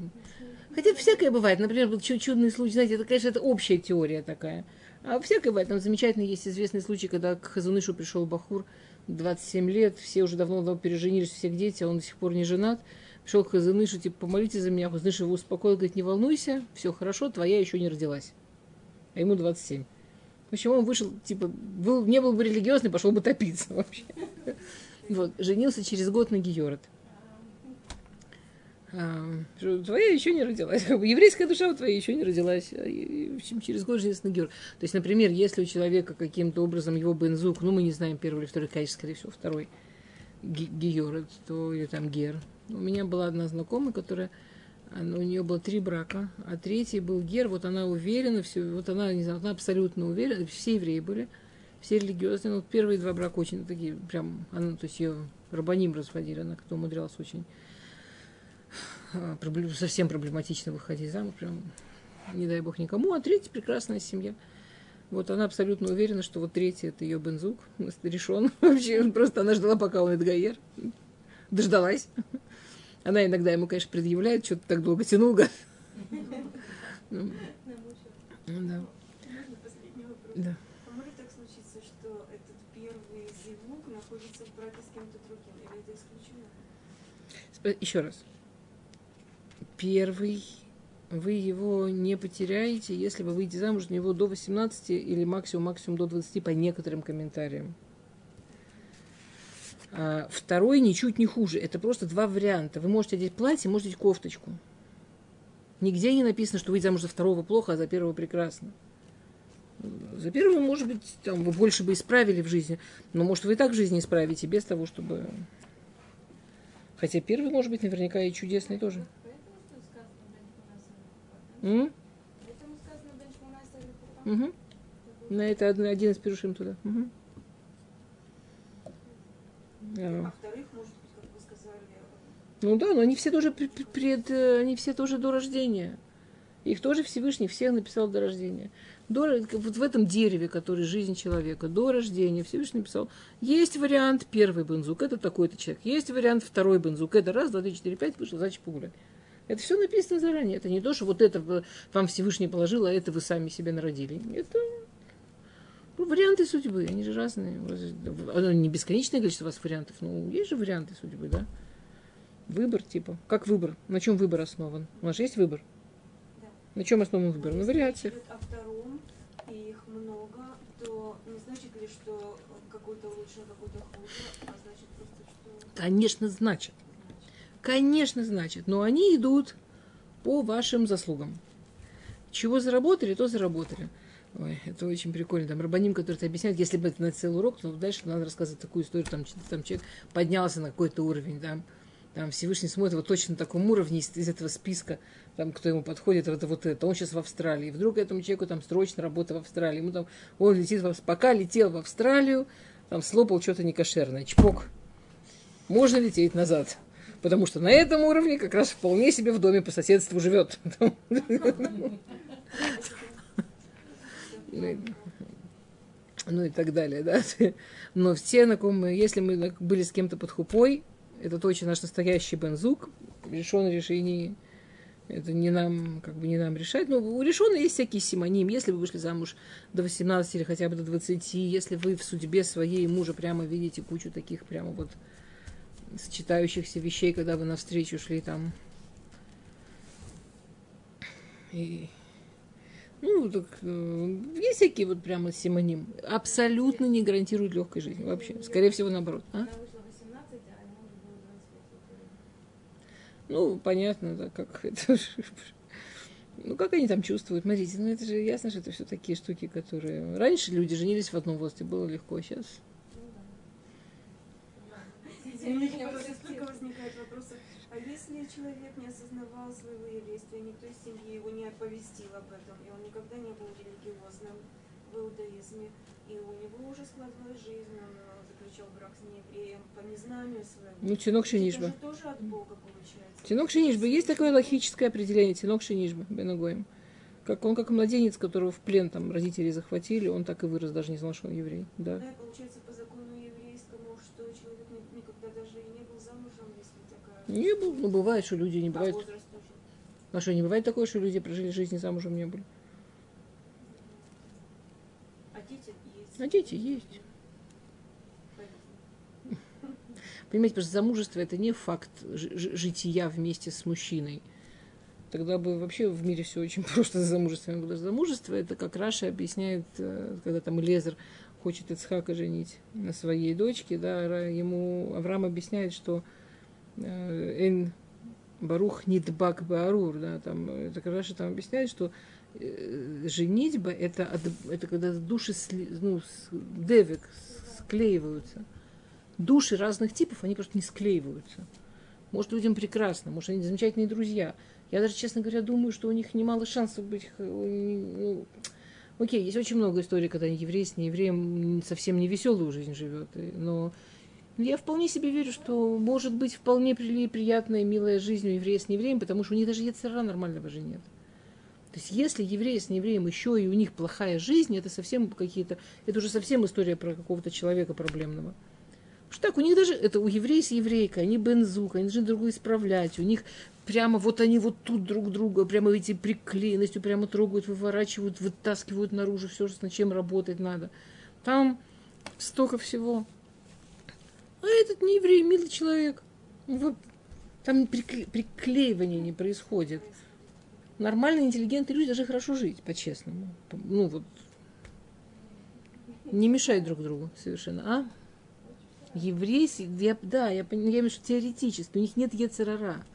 Хотя всякое бывает. Например, был чу- чудный случай. Знаете, это, конечно, это общая теория такая. А всякое бывает. Там замечательно есть известный случай, когда к Хазунышу пришел Бахур, 27 лет, все уже давно переженились, у всех дети, а он до сих пор не женат. Пришел к Хазунышу, типа, помолитесь за меня. Хазуныш его успокоил, говорит, не волнуйся, все хорошо, твоя еще не родилась. А ему 27. Общем, он вышел, типа, был, не был бы религиозный, пошел бы топиться вообще. Вот, женился через год на Георет. А, твоя еще не родилась. Еврейская душа у твоей еще не родилась. А, и- В общем, через год женился на Георет. То есть, например, если у человека каким-то образом его бензук, ну, мы не знаем, первый или второй, конечно, скорее всего, второй Ге- Георет, то или там Гер. У меня была одна знакомая, которая она- у нее было три брака, а третий был Гер, вот она уверена, все, вот она, не знаю, она абсолютно уверена, все евреи были, все религиозные, но вот первые два брака очень такие, прям, она, то есть ее рабаним разводили, она как-то умудрялась очень а, совсем проблематично выходить замуж, прям, не дай бог никому, а третий прекрасная семья. Вот она абсолютно уверена, что вот третий это ее бензук, решен. Вообще, просто она ждала, пока он Эдгаер. Дождалась. Она иногда ему, конечно, предъявляет, что ты так долго тянул, гад. Ну, ну да. Да. А может так случиться, что этот первый зевук находится в браке с кем-то другим? Или это исключено? Еще раз. Первый, вы его не потеряете, если вы выйдете замуж за него до 18 или максимум-максимум до 20 по некоторым комментариям. А второй ничуть не хуже. Это просто два варианта. Вы можете одеть платье, можете одеть кофточку. Нигде не написано, что выйти замуж за второго плохо, а за первого прекрасно. За первого, может быть, там, вы больше бы исправили в жизни. Но, может, вы и так в жизни исправите, без того, чтобы Хотя первый, может быть, наверняка и чудесный тоже. М? Мгм. На это один, из пирушим туда. Мгм. А вторых, может быть, как вы сказали, Ну да, но они все тоже пр- пр- пред, э, они все тоже до рождения. Их тоже Всевышний всех написал до рождения. До, вот в этом дереве, который жизнь человека, до рождения Всевышний написал, есть вариант первый бензук, это такой-то человек. Есть вариант второй бензук, это раз, два, три, четыре, пять, вышел, значит, погулять. Это все написано заранее. Это не то, что вот это в- вам Всевышний положил, а это вы сами себе народили. Это варианты судьбы, они же разные. Оно не бесконечное количество у вас вариантов, но есть же варианты судьбы, да? Выбор, типа. Как выбор? На чем выбор основан? У нас же есть выбор? Да. На чем основан выбор? На Если речь вариациях. о втором, и их много, то не значит ли, что какой-то лучше, а какой-то хуже, а значит просто, что... Конечно, значит. Конечно, значит. Но они идут по вашим заслугам. Чего заработали, то заработали. Ой, это очень прикольно. Там Рабаним, который это объясняет, если бы это на целый урок, то дальше надо рассказывать такую историю, там, там человек поднялся на какой-то уровень, там, там Всевышний смотрит вот точно на таком уровне из, из этого списка, там, кто ему подходит, это вот это. Он сейчас в Австралии. Вдруг этому человеку там срочно работа в Австралии. Ему там, он летит, в, пока летел в Австралию, там слопал что-то некошерное. Чпок. Можно лететь назад. Потому что на этом уровне как раз вполне себе в доме по соседству живет. Ну ну и так далее, да. Но все, на ком мы, если мы были с кем-то под хупой, это точно наш настоящий бензук, решен решений, это не нам, как бы не нам решать. Но у решена есть всякие симоним. Если вы вышли замуж до 18 или хотя бы до 20, если вы в судьбе своей мужа прямо видите кучу таких прямо вот сочетающихся вещей, когда вы навстречу шли там. И... Ну, так, э, есть всякие вот прямо симоним. Абсолютно не гарантируют легкой жизни вообще. Скорее всего, наоборот. А? Она вышла 18, а ему уже было 25. Ну, понятно, да, как это Ну, как они там чувствуют? Смотрите, ну это же ясно, что это все такие штуки, которые... Раньше люди женились в одном возрасте, было легко, сейчас... У меня просто столько возникает вопросов. Если человек не осознавал своего еврейства, никто из семьи его не оповестил об этом, и он никогда не был религиозным в иудаизме, и у него уже складывалась жизнь, он э, заключал брак с неевреем по незнанию своего. Ну, тинок Это шинишба. же тоже от Бога получается. Тинок шинишба. Есть такое логическое определение. Тинок шинишба. Бенагоем. Как он как младенец, которого в плен там родители захватили, он так и вырос, даже не знал, что он еврей. Да. Да, получается по закону еврейскому, что человек ни- никогда даже и не был замужем, если такая... Не был, ну бывает, что люди не А тоже. А что, не бывает такое, что люди прожили жизнь и замужем не были? А дети есть. А дети есть. Понимаете, потому что замужество это не факт жития вместе с мужчиной. Тогда бы вообще в мире все очень просто с замужеством было. Замужество это как Раша объясняет, э, когда там Лезер хочет Ицхака женить на своей дочке, да, ему Авраам объясняет, что э, Эн Барух Нидбак Баарур, да, там, э, так Раша там объясняет, что э, женитьба это, это когда души ну, девик склеиваются. Души разных типов, они просто не склеиваются. Может, людям прекрасно, может, они замечательные друзья. Я даже, честно говоря, думаю, что у них немало шансов быть... ну, окей, есть очень много историй, когда еврей с неевреем совсем не веселую жизнь живет. Но я вполне себе верю, что может быть вполне при- приятная, милая жизнь у еврея с неевреем, потому что у них даже яцера нормального же нет. То есть, если евреи с неевреем еще и у них плохая жизнь, это совсем какие-то... Это уже совсем история про какого-то человека проблемного. Что так, у них даже, это у еврея с еврейкой, они бензук, они должны друг друга исправлять, у них прямо вот они вот тут друг друга, прямо эти приклеенностью прямо трогают, выворачивают, вытаскивают наружу все, над чем работать надо. Там столько всего. А этот не еврей, милый человек. Там прикле- приклеивания не происходит. Нормальные, интеллигентные люди должны хорошо жить, по-честному. Ну вот. Не мешать друг другу совершенно. А? Евреи, я, да, я, пон- я имею в виду, что теоретически, у них нет ецерара.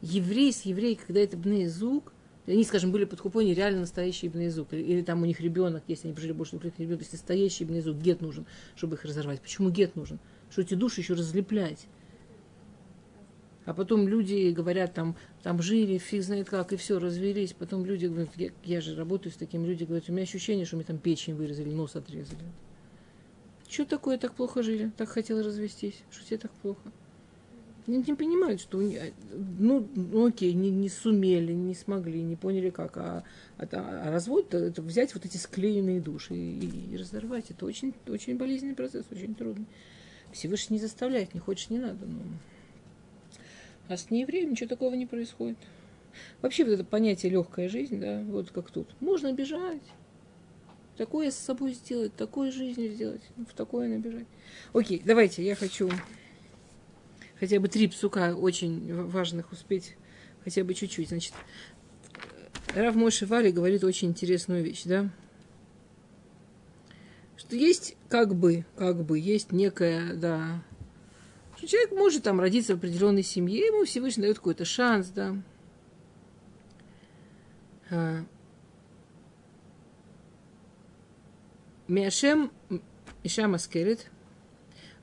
Еврей с еврей, когда это бнеизук, они, скажем, были под хупони реально настоящие бнеизук, или, или там у них ребенок, если они прожили больше двух лет, ребенок, есть настоящий бнеизук, гет нужен, чтобы их разорвать. Почему гет нужен? Что эти души еще разлеплять. А потом люди говорят, там, там жили, фиг знает как, и все, развелись. Потом люди говорят, я, я же работаю с такими, люди говорят, у меня ощущение, что мне там печень вырезали, нос отрезали. Что такое, так плохо жили, так хотела развестись, что тебе так плохо? Они не понимают, что, ну, ну окей, не, не сумели, не смогли, не поняли как. А, а, а развод это, это взять вот эти склеенные души и, и разорвать. Это очень, очень болезненный процесс, очень трудный. Всевышний не заставляет, не хочешь, не надо. Но... А с неевреем ничего такого не происходит. Вообще вот это понятие легкая жизнь, да, вот как тут. Можно бежать, такое с собой сделать, такой жизнью сделать, в такое набежать. Окей, давайте, я хочу хотя бы три псука очень важных успеть, хотя бы чуть-чуть. Значит, Рав Моши Вали говорит очень интересную вещь, да? Что есть как бы, как бы, есть некая, да, что человек может там родиться в определенной семье, ему Всевышний дает какой-то шанс, да. А. Миашем Ишам Аскерет,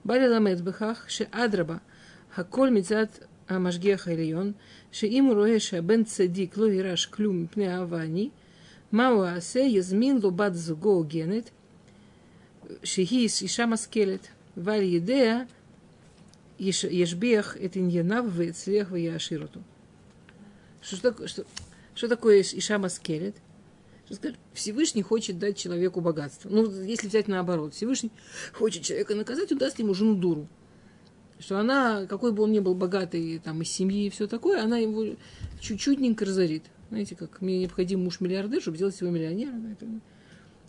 Балила Медбехах, Ше Адраба – Хаколь мецат Амашгеха Ильон, Шиим Роэша Бен Цедик Лоираш Клюм Пнеавани, Мауасе Язмин Лобат Зуго Генет, Шихи Иша Маскелет, Валь Едея Ешбех Этиньянав Вецлех Ваяшироту. Что, такое, что, что такое Иша Маскелет? Всевышний хочет дать человеку богатство. Ну, если взять наоборот, Всевышний хочет человека наказать, он даст ему жену дуру. Что она, какой бы он ни был богатый, там, из семьи и все такое, она его чуть-чутненько разорит. Знаете, как мне необходим муж-миллиардер, чтобы сделать его миллионером.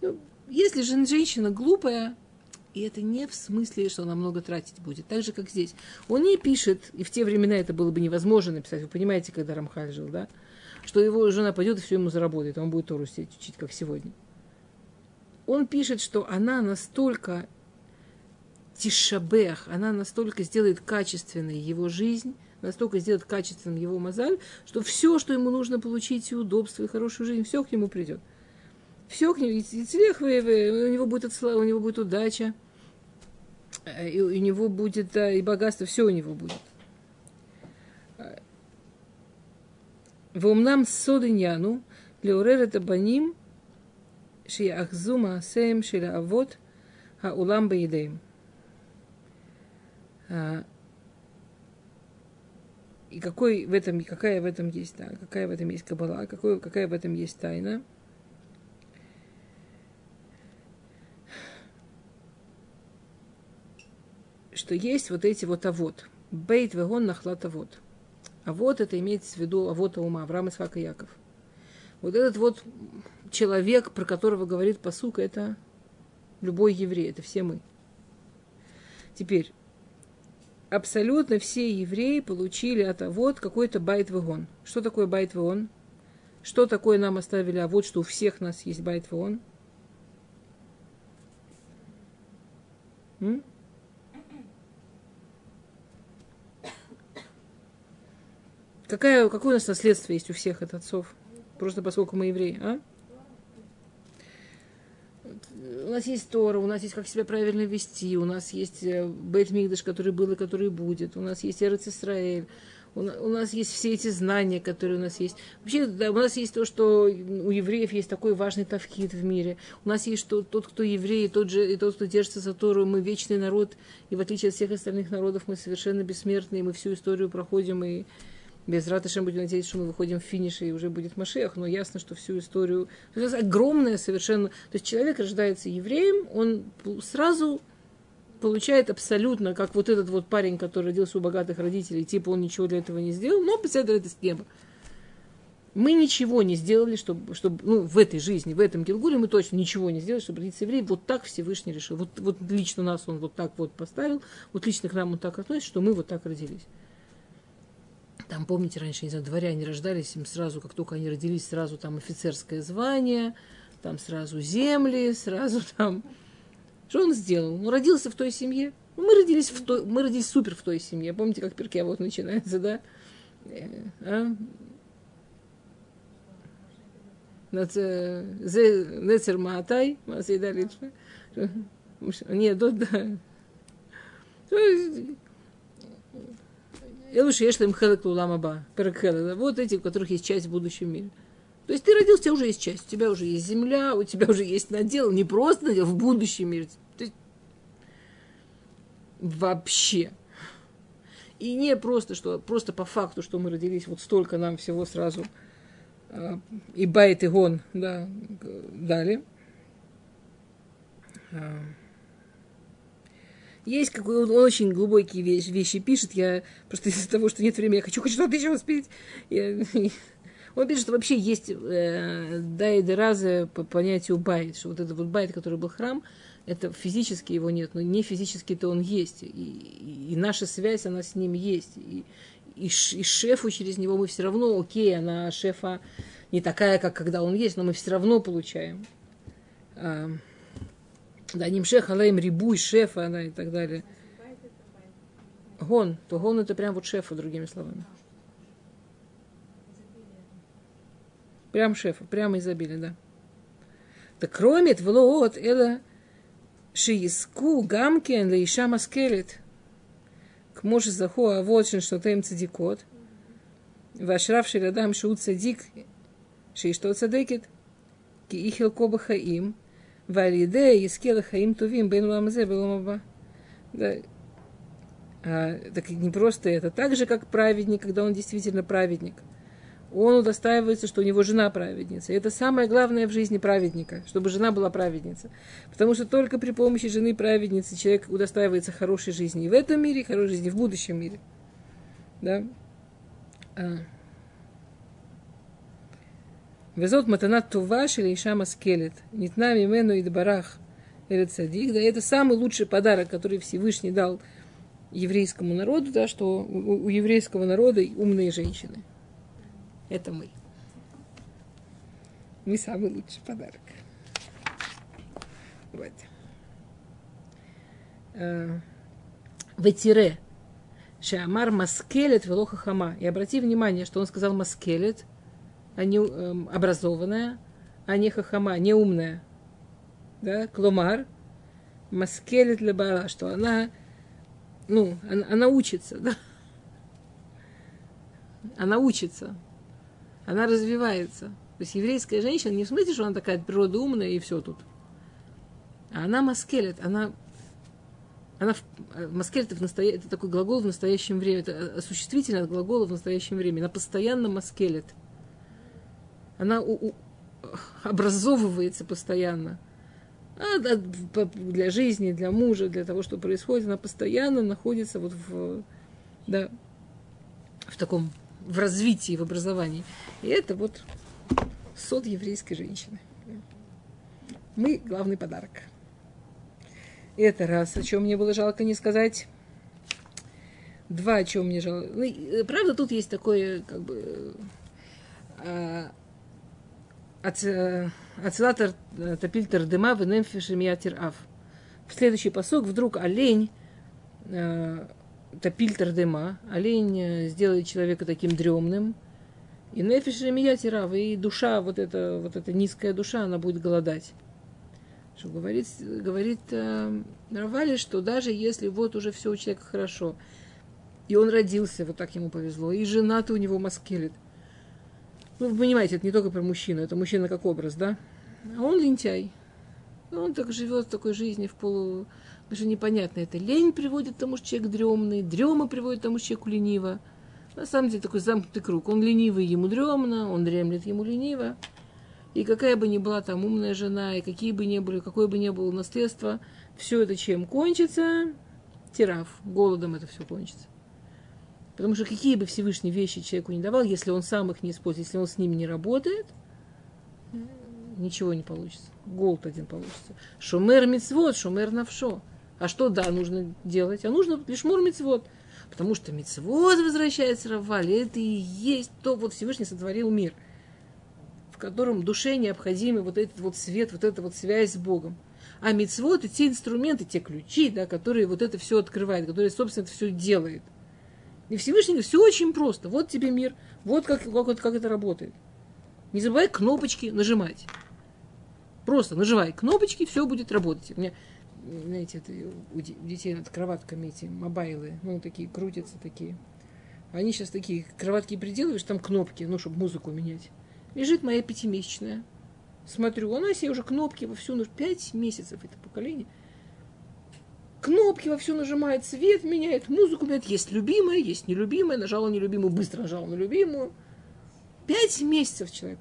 Ну, если же женщина глупая, и это не в смысле, что она много тратить будет. Так же, как здесь. Он не пишет, и в те времена это было бы невозможно написать. Вы понимаете, когда Рамхаль жил, да? что его жена пойдет и все ему заработает, он будет Тору учить, как сегодня. Он пишет, что она настолько тишабех, она настолько сделает качественной его жизнь, настолько сделает качественным его мозаль, что все, что ему нужно получить, и удобство, и хорошую жизнь, все к нему придет. Все к нему, и телех, у него будет слава, у него будет удача, э, и у него будет и богатство, все у него будет. Вомнам содыньяну, леорер это баним, шиахзума сеем шиля авот, баидеем. И какой в этом, какая в этом есть, да, какая в этом есть кабала, какой, какая в этом есть тайна. Что есть вот эти вот авод. Бейт вегон нахлат авод. А вот это имеется в виду אבות האומה, Авраам Ицхак и Яков. Вот этот вот человек, про которого говорит פסוק, это любой еврей, это все мы. Теперь, абсолютно все евреи получили от אבות какой-то בית והון. Что такое בית והון? Что такое нам оставили אבות, что у всех нас есть בית והון? М? Какая, какое у нас наследство есть у всех от отцов? Просто поскольку мы евреи, а? У нас есть Тора, у нас есть как себя правильно вести, у нас есть э, Бейт Мигдаш, который был и который будет, у нас есть Эрец Исраэль, у нас есть все эти знания, которые у нас есть. Вообще, да, у нас есть то, что у евреев есть такой важный тавкид в мире. У нас есть что, тот, кто еврей, тот же, и тот, кто держится за Тору. Мы вечный народ, и в отличие от всех остальных народов, мы совершенно бессмертные, мы всю историю проходим, и без Ратышем будем надеяться, что мы выходим в финиш, и уже будет Машех, но ясно, что всю историю... То есть огромная совершенно... То есть человек рождается евреем, он сразу получает абсолютно, как вот этот вот парень, который родился у богатых родителей, типа он ничего для этого не сделал, но представляет это схема. Мы ничего не сделали, чтобы, чтобы ну, в этой жизни, в этом Гилгуле мы точно ничего не сделали, чтобы родиться евреем. Вот так Всевышний решил. Вот, вот лично нас он вот так вот поставил, вот лично к нам он так относится, что мы вот так родились. Там, помните, раньше, не знаю, дворяне рождались, им сразу, как только они родились, сразу там офицерское звание, там сразу земли, сразу там... Что он сделал? Он родился в той семье. Ну, мы родились, в той, мы родились супер в той семье. Помните, как перке вот начинается, да? Э, а? Нецер Маатай, Масейда. Нет, да. Элуши Ешлем Хелек Луламаба, Вот эти, у которых есть часть в будущем мире. То есть ты родился, у тебя уже есть часть, у тебя уже есть земля, у тебя уже есть надел, не просто надел, в будущем мире. То есть, вообще. И не просто, что просто по факту, что мы родились, вот столько нам всего сразу а, и байт, и гон, да, дали. Есть какой он очень глубокие вещи, вещи пишет. Я просто из-за того, что нет времени, я хочу хоть что-то еще успеть. Я, он пишет, что вообще есть э, да и раза по понятию байт, что вот этот вот байт, который был храм, это физически его нет, но не физически-то он есть. И, и, и наша связь, она с ним есть. И, и, и шефу через него мы все равно, окей, она шефа не такая, как когда он есть, но мы все равно получаем. А, да, нимшех алейм рибуй, шефа, она и так далее. Гон, то гон это прям вот шефа, другими словами. Прям шефа, прямо изобилие, да. Так кроме того, вот это шииску гамкен лейша маскелет. к муж заху аводшин что им цадикот. Вашрав ширадам шу цадик, ши что цадекет, ки ихил коба хаим – Валиде Искела Хаим Тувим Бен Ламзе Беломаба. Да. А, так не просто это. Так же, как праведник, когда он действительно праведник. Он удостаивается, что у него жена праведница. И это самое главное в жизни праведника, чтобы жена была праведница. Потому что только при помощи жены праведницы человек удостаивается хорошей жизни и в этом мире, и хорошей жизни в будущем мире. Да? А. Везот матанат тува или иша маскелет. Нитна мимену и дбарах цадик. Да, это самый лучший подарок, который Всевышний дал еврейскому народу, да, что у, у еврейского народа умные женщины. Это мы. Не самый лучший подарок. Вот. Э, Ветире. Шамар маскелет велоха хама. И обрати внимание, что он сказал маскелет, а не эм, образованная, а не хахама, не умная. Да? Кломар. Маскелет лебала, что она, ну, она, она учится, да? Она учится. Она развивается. То есть еврейская женщина не в смысле, что она такая от природы умная и все тут. А она маскелет, она она в, э, маскелет в настоя... это такой глагол в настоящем времени, это осуществительное от глагола в настоящем времени. Она постоянно маскелет. Она у, у, образовывается постоянно. А, для жизни, для мужа, для того, что происходит, она постоянно находится вот в, да, в таком, в развитии, в образовании. И это вот сот еврейской женщины. Мы главный подарок. Это раз, о чем мне было жалко не сказать. Два, о чем мне жалко. Ну, э, правда, тут есть такое, как бы, э, Ацелатор э, топильтер дыма в немфишемиатир ав. В следующий посок вдруг олень топильтер дыма, олень сделает человека таким дремным, и нефиш ав, и душа, вот эта, вот эта низкая душа, она будет голодать. Что говорит, говорит э, Равали, что даже если вот уже все у человека хорошо, и он родился, вот так ему повезло, и жена-то у него маскелит. Ну, вы понимаете, это не только про мужчину, это мужчина как образ, да? А он лентяй. Он так живет такой жизни в полу... Даже непонятно, это лень приводит к тому, что человек дремный, дрема приводит к тому, что человек лениво. На самом деле такой замкнутый круг. Он ленивый, ему дремно, он дремлет, ему лениво. И какая бы ни была там умная жена, и какие бы ни были, какое бы ни было наследство, все это чем кончится? Тираф. Голодом это все кончится. Потому что какие бы Всевышние вещи человеку не давал, если он сам их не использует, если он с ними не работает, ничего не получится. Голод один получится. Шумер мицвод, шумер навшо. А что, да, нужно делать? А нужно лишь мур мицвод. Потому что мицвод возвращается Равали. Это и есть то, вот Всевышний сотворил мир – в котором душе необходимый вот этот вот свет, вот эта вот связь с Богом. А мицвод и те инструменты, те ключи, да, которые вот это все открывают, которые, собственно, это все делает. И Всевышний говорит, все очень просто. Вот тебе мир, вот как, как, как это работает. Не забывай кнопочки нажимать. Просто нажимай кнопочки, все будет работать. У меня, знаете, это у детей над кроватками эти мобайлы, ну, такие крутятся такие. Они сейчас такие кроватки приделываешь, там кнопки, ну, чтобы музыку менять. Лежит моя пятимесячная. Смотрю, она себе уже кнопки во всю пять месяцев это поколение. Кнопки во все нажимает, свет меняет, музыку меняет. Есть любимая, есть нелюбимая. Нажала нелюбимую, быстро нажала на любимую. Пять месяцев человек.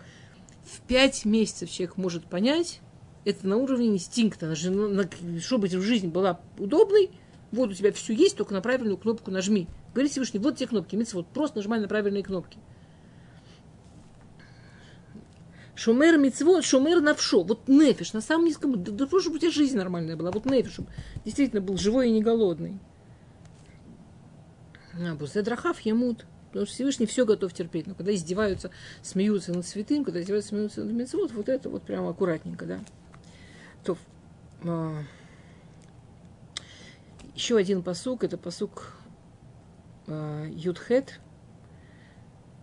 В пять месяцев человек может понять, это на уровне инстинкта, чтобы жизнь была удобной, вот у тебя все есть, только на правильную кнопку нажми. Говорит Всевышний, вот те кнопки, вот просто нажимай на правильные кнопки. Шумер мицвод, шумер навшо. Вот нефиш, на самом низком, да, да чтобы у тебя жизнь нормальная была. Вот нефиш, действительно был живой и не голодный. А, Бузедрахав емут. Потому что Всевышний все готов терпеть. Но когда издеваются, смеются над святым, когда издеваются, смеются над мецвод, вот это вот прямо аккуратненько, да. То, а, еще один посук, это посук а, Юдхет,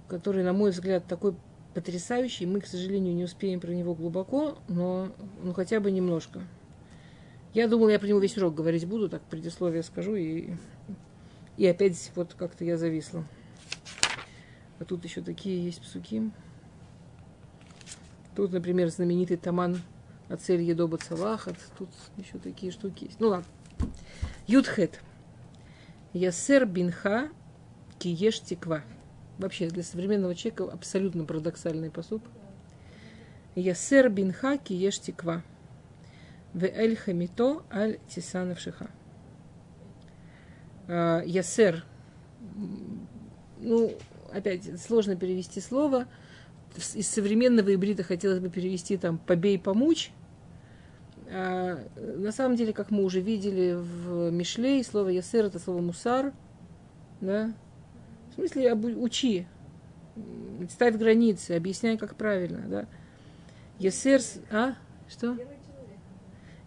который, на мой взгляд, такой потрясающий. Мы, к сожалению, не успеем про него глубоко, но ну, хотя бы немножко. Я думала, я про него весь урок говорить буду, так предисловие скажу, и, и опять вот как-то я зависла. А тут еще такие есть псуки. Тут, например, знаменитый Таман Ацель Едоба Цалахат. Тут еще такие штуки есть. Ну ладно. Юдхет. Ясер бинха киеш тиква вообще для современного человека абсолютно парадоксальный посуд. Ясер бинха еш тиква. В эль хамито аль тисанов шиха. А, ясер. Ну, опять, сложно перевести слово. Из современного ибрита хотелось бы перевести там «побей, помучь». А, на самом деле, как мы уже видели в Мишле, слово «ясер» – это слово «мусар», да, в смысле, учи, ставь границы, объясняй, как правильно, да. Есер, а? Что?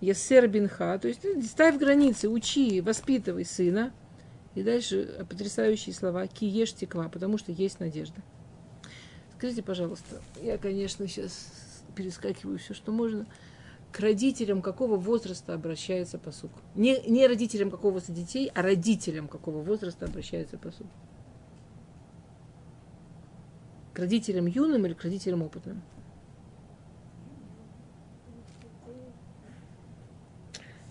Есер бинха, то есть ну, ставь границы, учи, воспитывай сына. И дальше потрясающие слова. Ки теква, потому что есть надежда. Скажите, пожалуйста, я, конечно, сейчас перескакиваю все, что можно. К родителям какого возраста обращается посук? Не, не родителям какого возраста детей, а родителям какого возраста обращается посук? К родителям юным или к родителям опытным?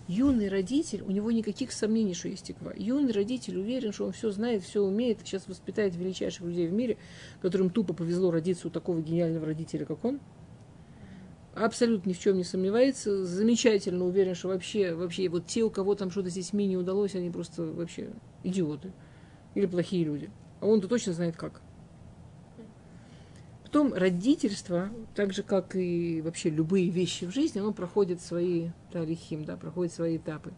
Юный родитель, у него никаких сомнений, что есть тиква. Юный родитель уверен, что он все знает, все умеет, сейчас воспитает величайших людей в мире, которым тупо повезло родиться у такого гениального родителя, как он. Абсолютно ни в чем не сомневается, замечательно уверен, что вообще, вообще вот те, у кого там что-то с детьми не удалось, они просто вообще идиоты или плохие люди. А он-то точно знает как. Потом родительство, так же как и вообще любые вещи в жизни, оно проходит свои талихим, да, проходит свои этапы.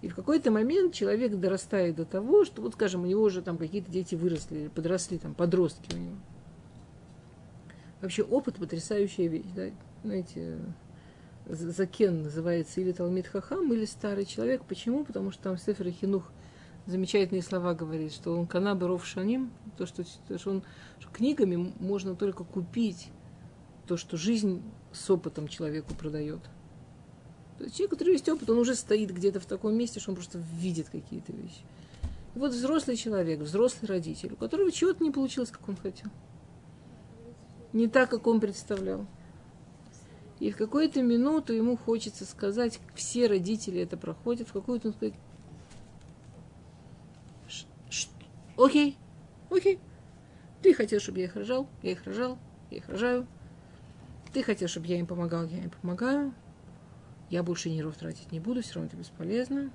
И в какой-то момент человек дорастает до того, что, вот, скажем, у него уже там какие-то дети выросли, подросли, там, подростки у него. Вообще опыт потрясающая вещь, да. Знаете, Закен называется или Талмит Хахам, или старый человек. Почему? Потому что там в Сефере Хинух замечательные слова говорит, что он канаберов шаним, то, что, то, что он что книгами можно только купить то, что жизнь с опытом человеку продает. То есть человек, который есть опыт, он уже стоит где-то в таком месте, что он просто видит какие-то вещи. И вот взрослый человек, взрослый родитель, у которого чего-то не получилось, как он хотел. Не так, как он представлял. И в какую-то минуту ему хочется сказать, все родители это проходят, в какую-то сказать, «Ш- ш- окей, окей, ты хотел, чтобы я их рожал, я их рожал, я их рожаю. Ты хотел, чтобы я им помогал, я им помогаю. Я больше нервов тратить не буду, все равно это бесполезно.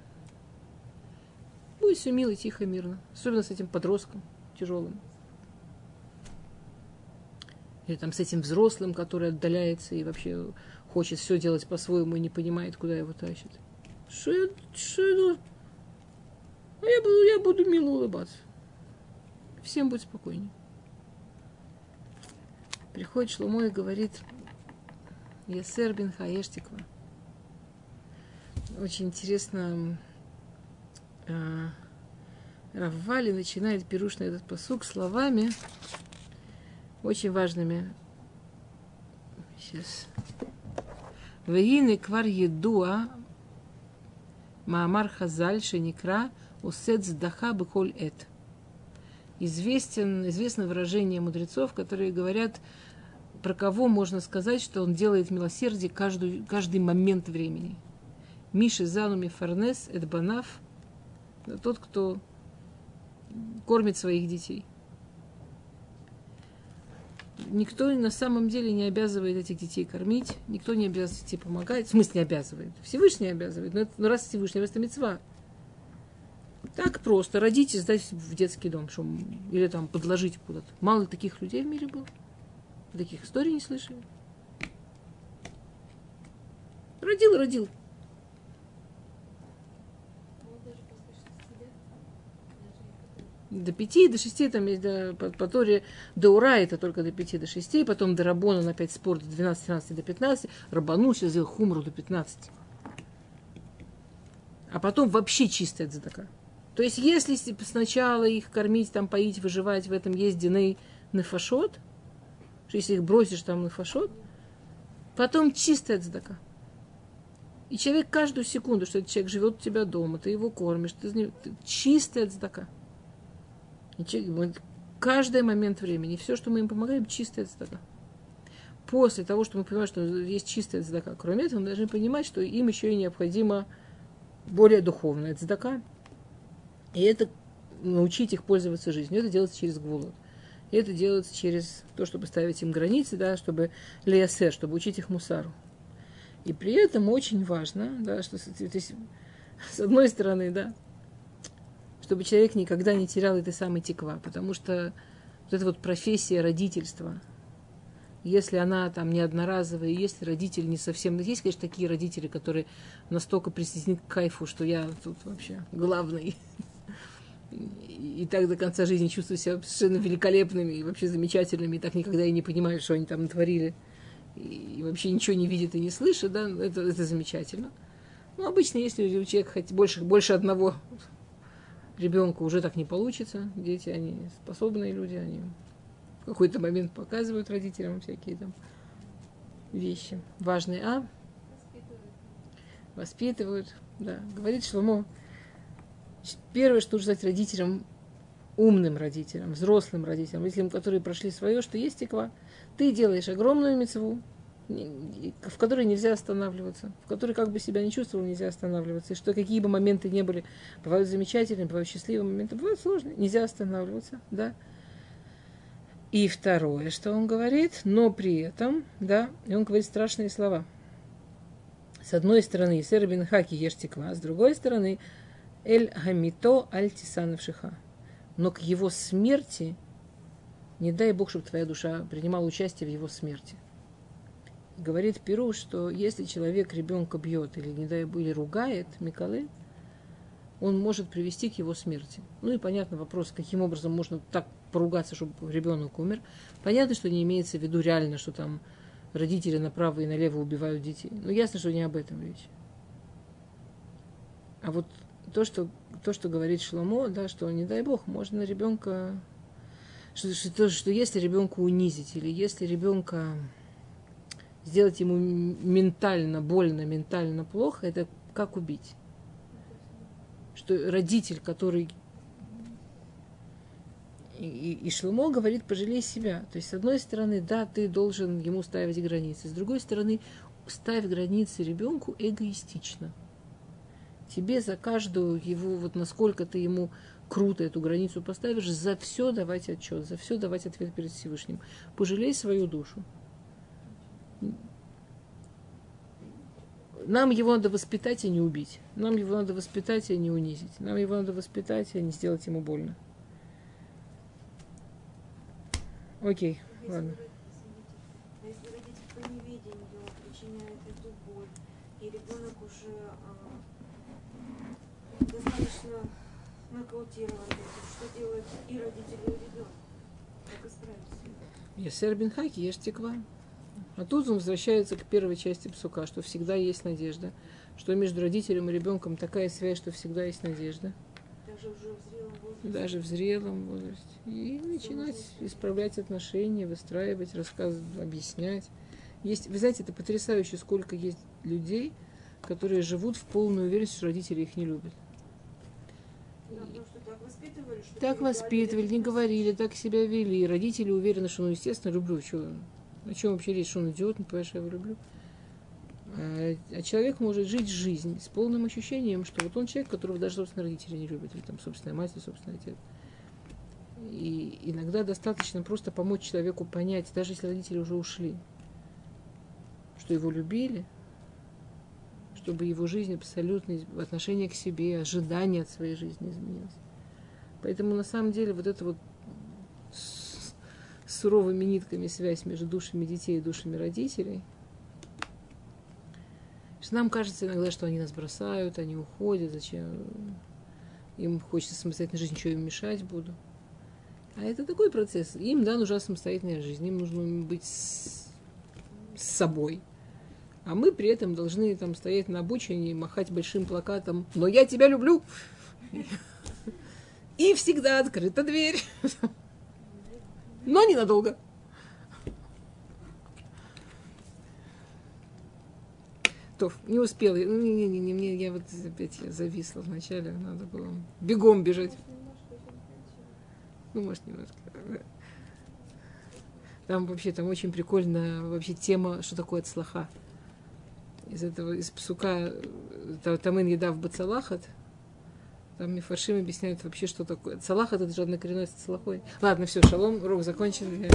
Будет все мило, тихо, мирно. Особенно с этим подростком тяжелым. Или там с этим взрослым, который отдаляется и вообще хочет все делать по-своему и не понимает, куда его тащит. Что я, что я? А я буду, я буду мило улыбаться. Всем будет спокойнее. Приходит Шломо и говорит, Есер бин Хаештиква. Очень интересно, а, Раввали начинает пируш на этот посук словами, очень важными. Сейчас. Вегины квар едуа Маамар Хазаль Шеникра Усет Здаха Беколь Эт. Известен, известно выражение мудрецов, которые говорят, про кого можно сказать, что он делает милосердие каждый, каждый момент времени. Миши Зануми Фарнес Эдбанав, тот, кто кормит своих детей. Никто на самом деле не обязывает этих детей кормить, никто не обязывает детей помогать. В смысле не обязывает? Всевышний обязывает. Но, это, но раз Всевышний, раз это мецва. Так просто. Родить и сдать в детский дом. Что, или там подложить куда-то. Мало таких людей в мире было. Таких историй не слышали. Родил, родил. До пяти, до шести, там есть до, по, по Торе, до Ура это только до пяти, до шести, потом до Рабона на пять спор до 12, 13, до 15, Рабану сейчас сделал хумру до 15. А потом вообще чистая дзадака. То есть, если сначала их кормить, там, поить, выживать, в этом есть диней нефашот, если их бросишь там нефашот, потом чистая дзадака. И человек каждую секунду, что этот человек живет у тебя дома, ты его кормишь, ты, ним- ты- чистая дзадака. И человек- каждый момент времени, все, что мы им помогаем, чистая цдака. После того, что мы понимаем, что есть чистая цдака, кроме этого, мы должны понимать, что им еще и необходимо более духовная цдака. И это научить их пользоваться жизнью. Это делается через голод. И это делается через то, чтобы ставить им границы, да, чтобы леясер, чтобы учить их мусару. И при этом очень важно, да, что есть, с одной стороны, да, чтобы человек никогда не терял этой самой теква, потому что вот эта вот профессия родительства, если она там не одноразовая, если родитель не совсем... ну, Есть, конечно, такие родители, которые настолько присоединены к кайфу, что я тут вообще главный. И так до конца жизни чувствую себя совершенно великолепными и вообще замечательными, и так никогда и не понимаю, что они там натворили. и, вообще ничего не видит и не слышит, да, это, это замечательно. Но обычно, если у человека хоть больше, больше одного ребенка уже так не получится. Дети, они способные люди, они в какой-то момент показывают родителям всякие там вещи важные, а воспитывают, да. Говорит Шломо, первое, что нужно сказать родителям, умным родителям, взрослым родителям, родителям, которые прошли свое, что есть теква. Ты делаешь огромную мецву, в которой нельзя останавливаться, в которой как бы себя не чувствовал, нельзя останавливаться. И что какие бы моменты не были, бывают замечательные, бывают счастливые моменты, бывают сложные, нельзя останавливаться, да. И второе, что он говорит, но при этом, да, и он говорит страшные слова. С одной стороны, бин Хаки ешь текла, с другой стороны, Эль Хамито Аль Тисановшиха. Но к его смерти, не дай Бог, чтобы твоя душа принимала участие в его смерти – говорит Перу, что если человек ребенка бьет или, не дай бог, или ругает Микалы, он может привести к его смерти. Ну и понятно вопрос, каким образом можно так поругаться, чтобы ребенок умер. Понятно, что не имеется в виду реально, что там родители направо и налево убивают детей. Но ясно, что не об этом речь. А вот то, что, то, что говорит Шломо, да, что не дай бог, можно ребенка, что, что, что если ребенка унизить, или если ребенка сделать ему ментально больно, ментально плохо, это как убить. Что родитель, который... И, и, и Шлумо говорит, пожалей себя. То есть, с одной стороны, да, ты должен ему ставить границы. С другой стороны, ставь границы ребенку эгоистично. Тебе за каждую его, вот насколько ты ему круто эту границу поставишь, за все давать отчет, за все давать ответ перед Всевышним. Пожалей свою душу. Нам его надо воспитать и не убить. Нам его надо воспитать и не унизить. Нам его надо воспитать и не сделать ему больно. Окей, ладно. родитель- а если родитель по неведению причиняет эту боль, и ребенок уже а, достаточно этим, что делает и родители, и ребенок? Как исправить? Есер Хаки, ешь теква. А тут он возвращается к первой части псука, что всегда есть надежда. Что между родителем и ребенком такая связь, что всегда есть надежда. Даже уже в зрелом возрасте. Даже в зрелом возрасте. И начинать исправлять отношения, выстраивать, рассказывать, объяснять. Есть, вы знаете, это потрясающе, сколько есть людей, которые живут в полной уверенности, что родители их не любят. Да, так воспитывали, не говорили, так себя вели. Родители уверены, что, ну, естественно, люблю. Чё, о чем вообще речь, что он идиот, не понимаешь, что я его люблю. А, а человек может жить жизнь с полным ощущением, что вот он человек, которого даже собственные родители не любят, или там собственная мать, или собственный отец. И иногда достаточно просто помочь человеку понять, даже если родители уже ушли, что его любили, чтобы его жизнь абсолютно отношении к себе, ожидания от своей жизни изменилось. Поэтому на самом деле вот это вот с суровыми нитками связь между душами детей и душами родителей. Что нам кажется иногда, что они нас бросают, они уходят, зачем им хочется самостоятельной жизни, что им мешать буду. А это такой процесс. Им, да, нужна самостоятельная жизнь, им нужно быть с, с собой. А мы при этом должны там стоять на обочине и махать большим плакатом «Но я тебя люблю!» И всегда открыта дверь. Но ненадолго. То, не успела. Ну, не, не, не, не, мне, я вот опять я зависла вначале, надо было бегом бежать. Ну, может, немножко. Там вообще, там очень прикольная вообще тема, что такое цлаха. Из этого, из псука э, Тамын еда в Бацалахат, там Мифаршим объясняют вообще, что такое. Цалахат это же однокоренное с цалахой. Ладно, все, шалом, урок закончен.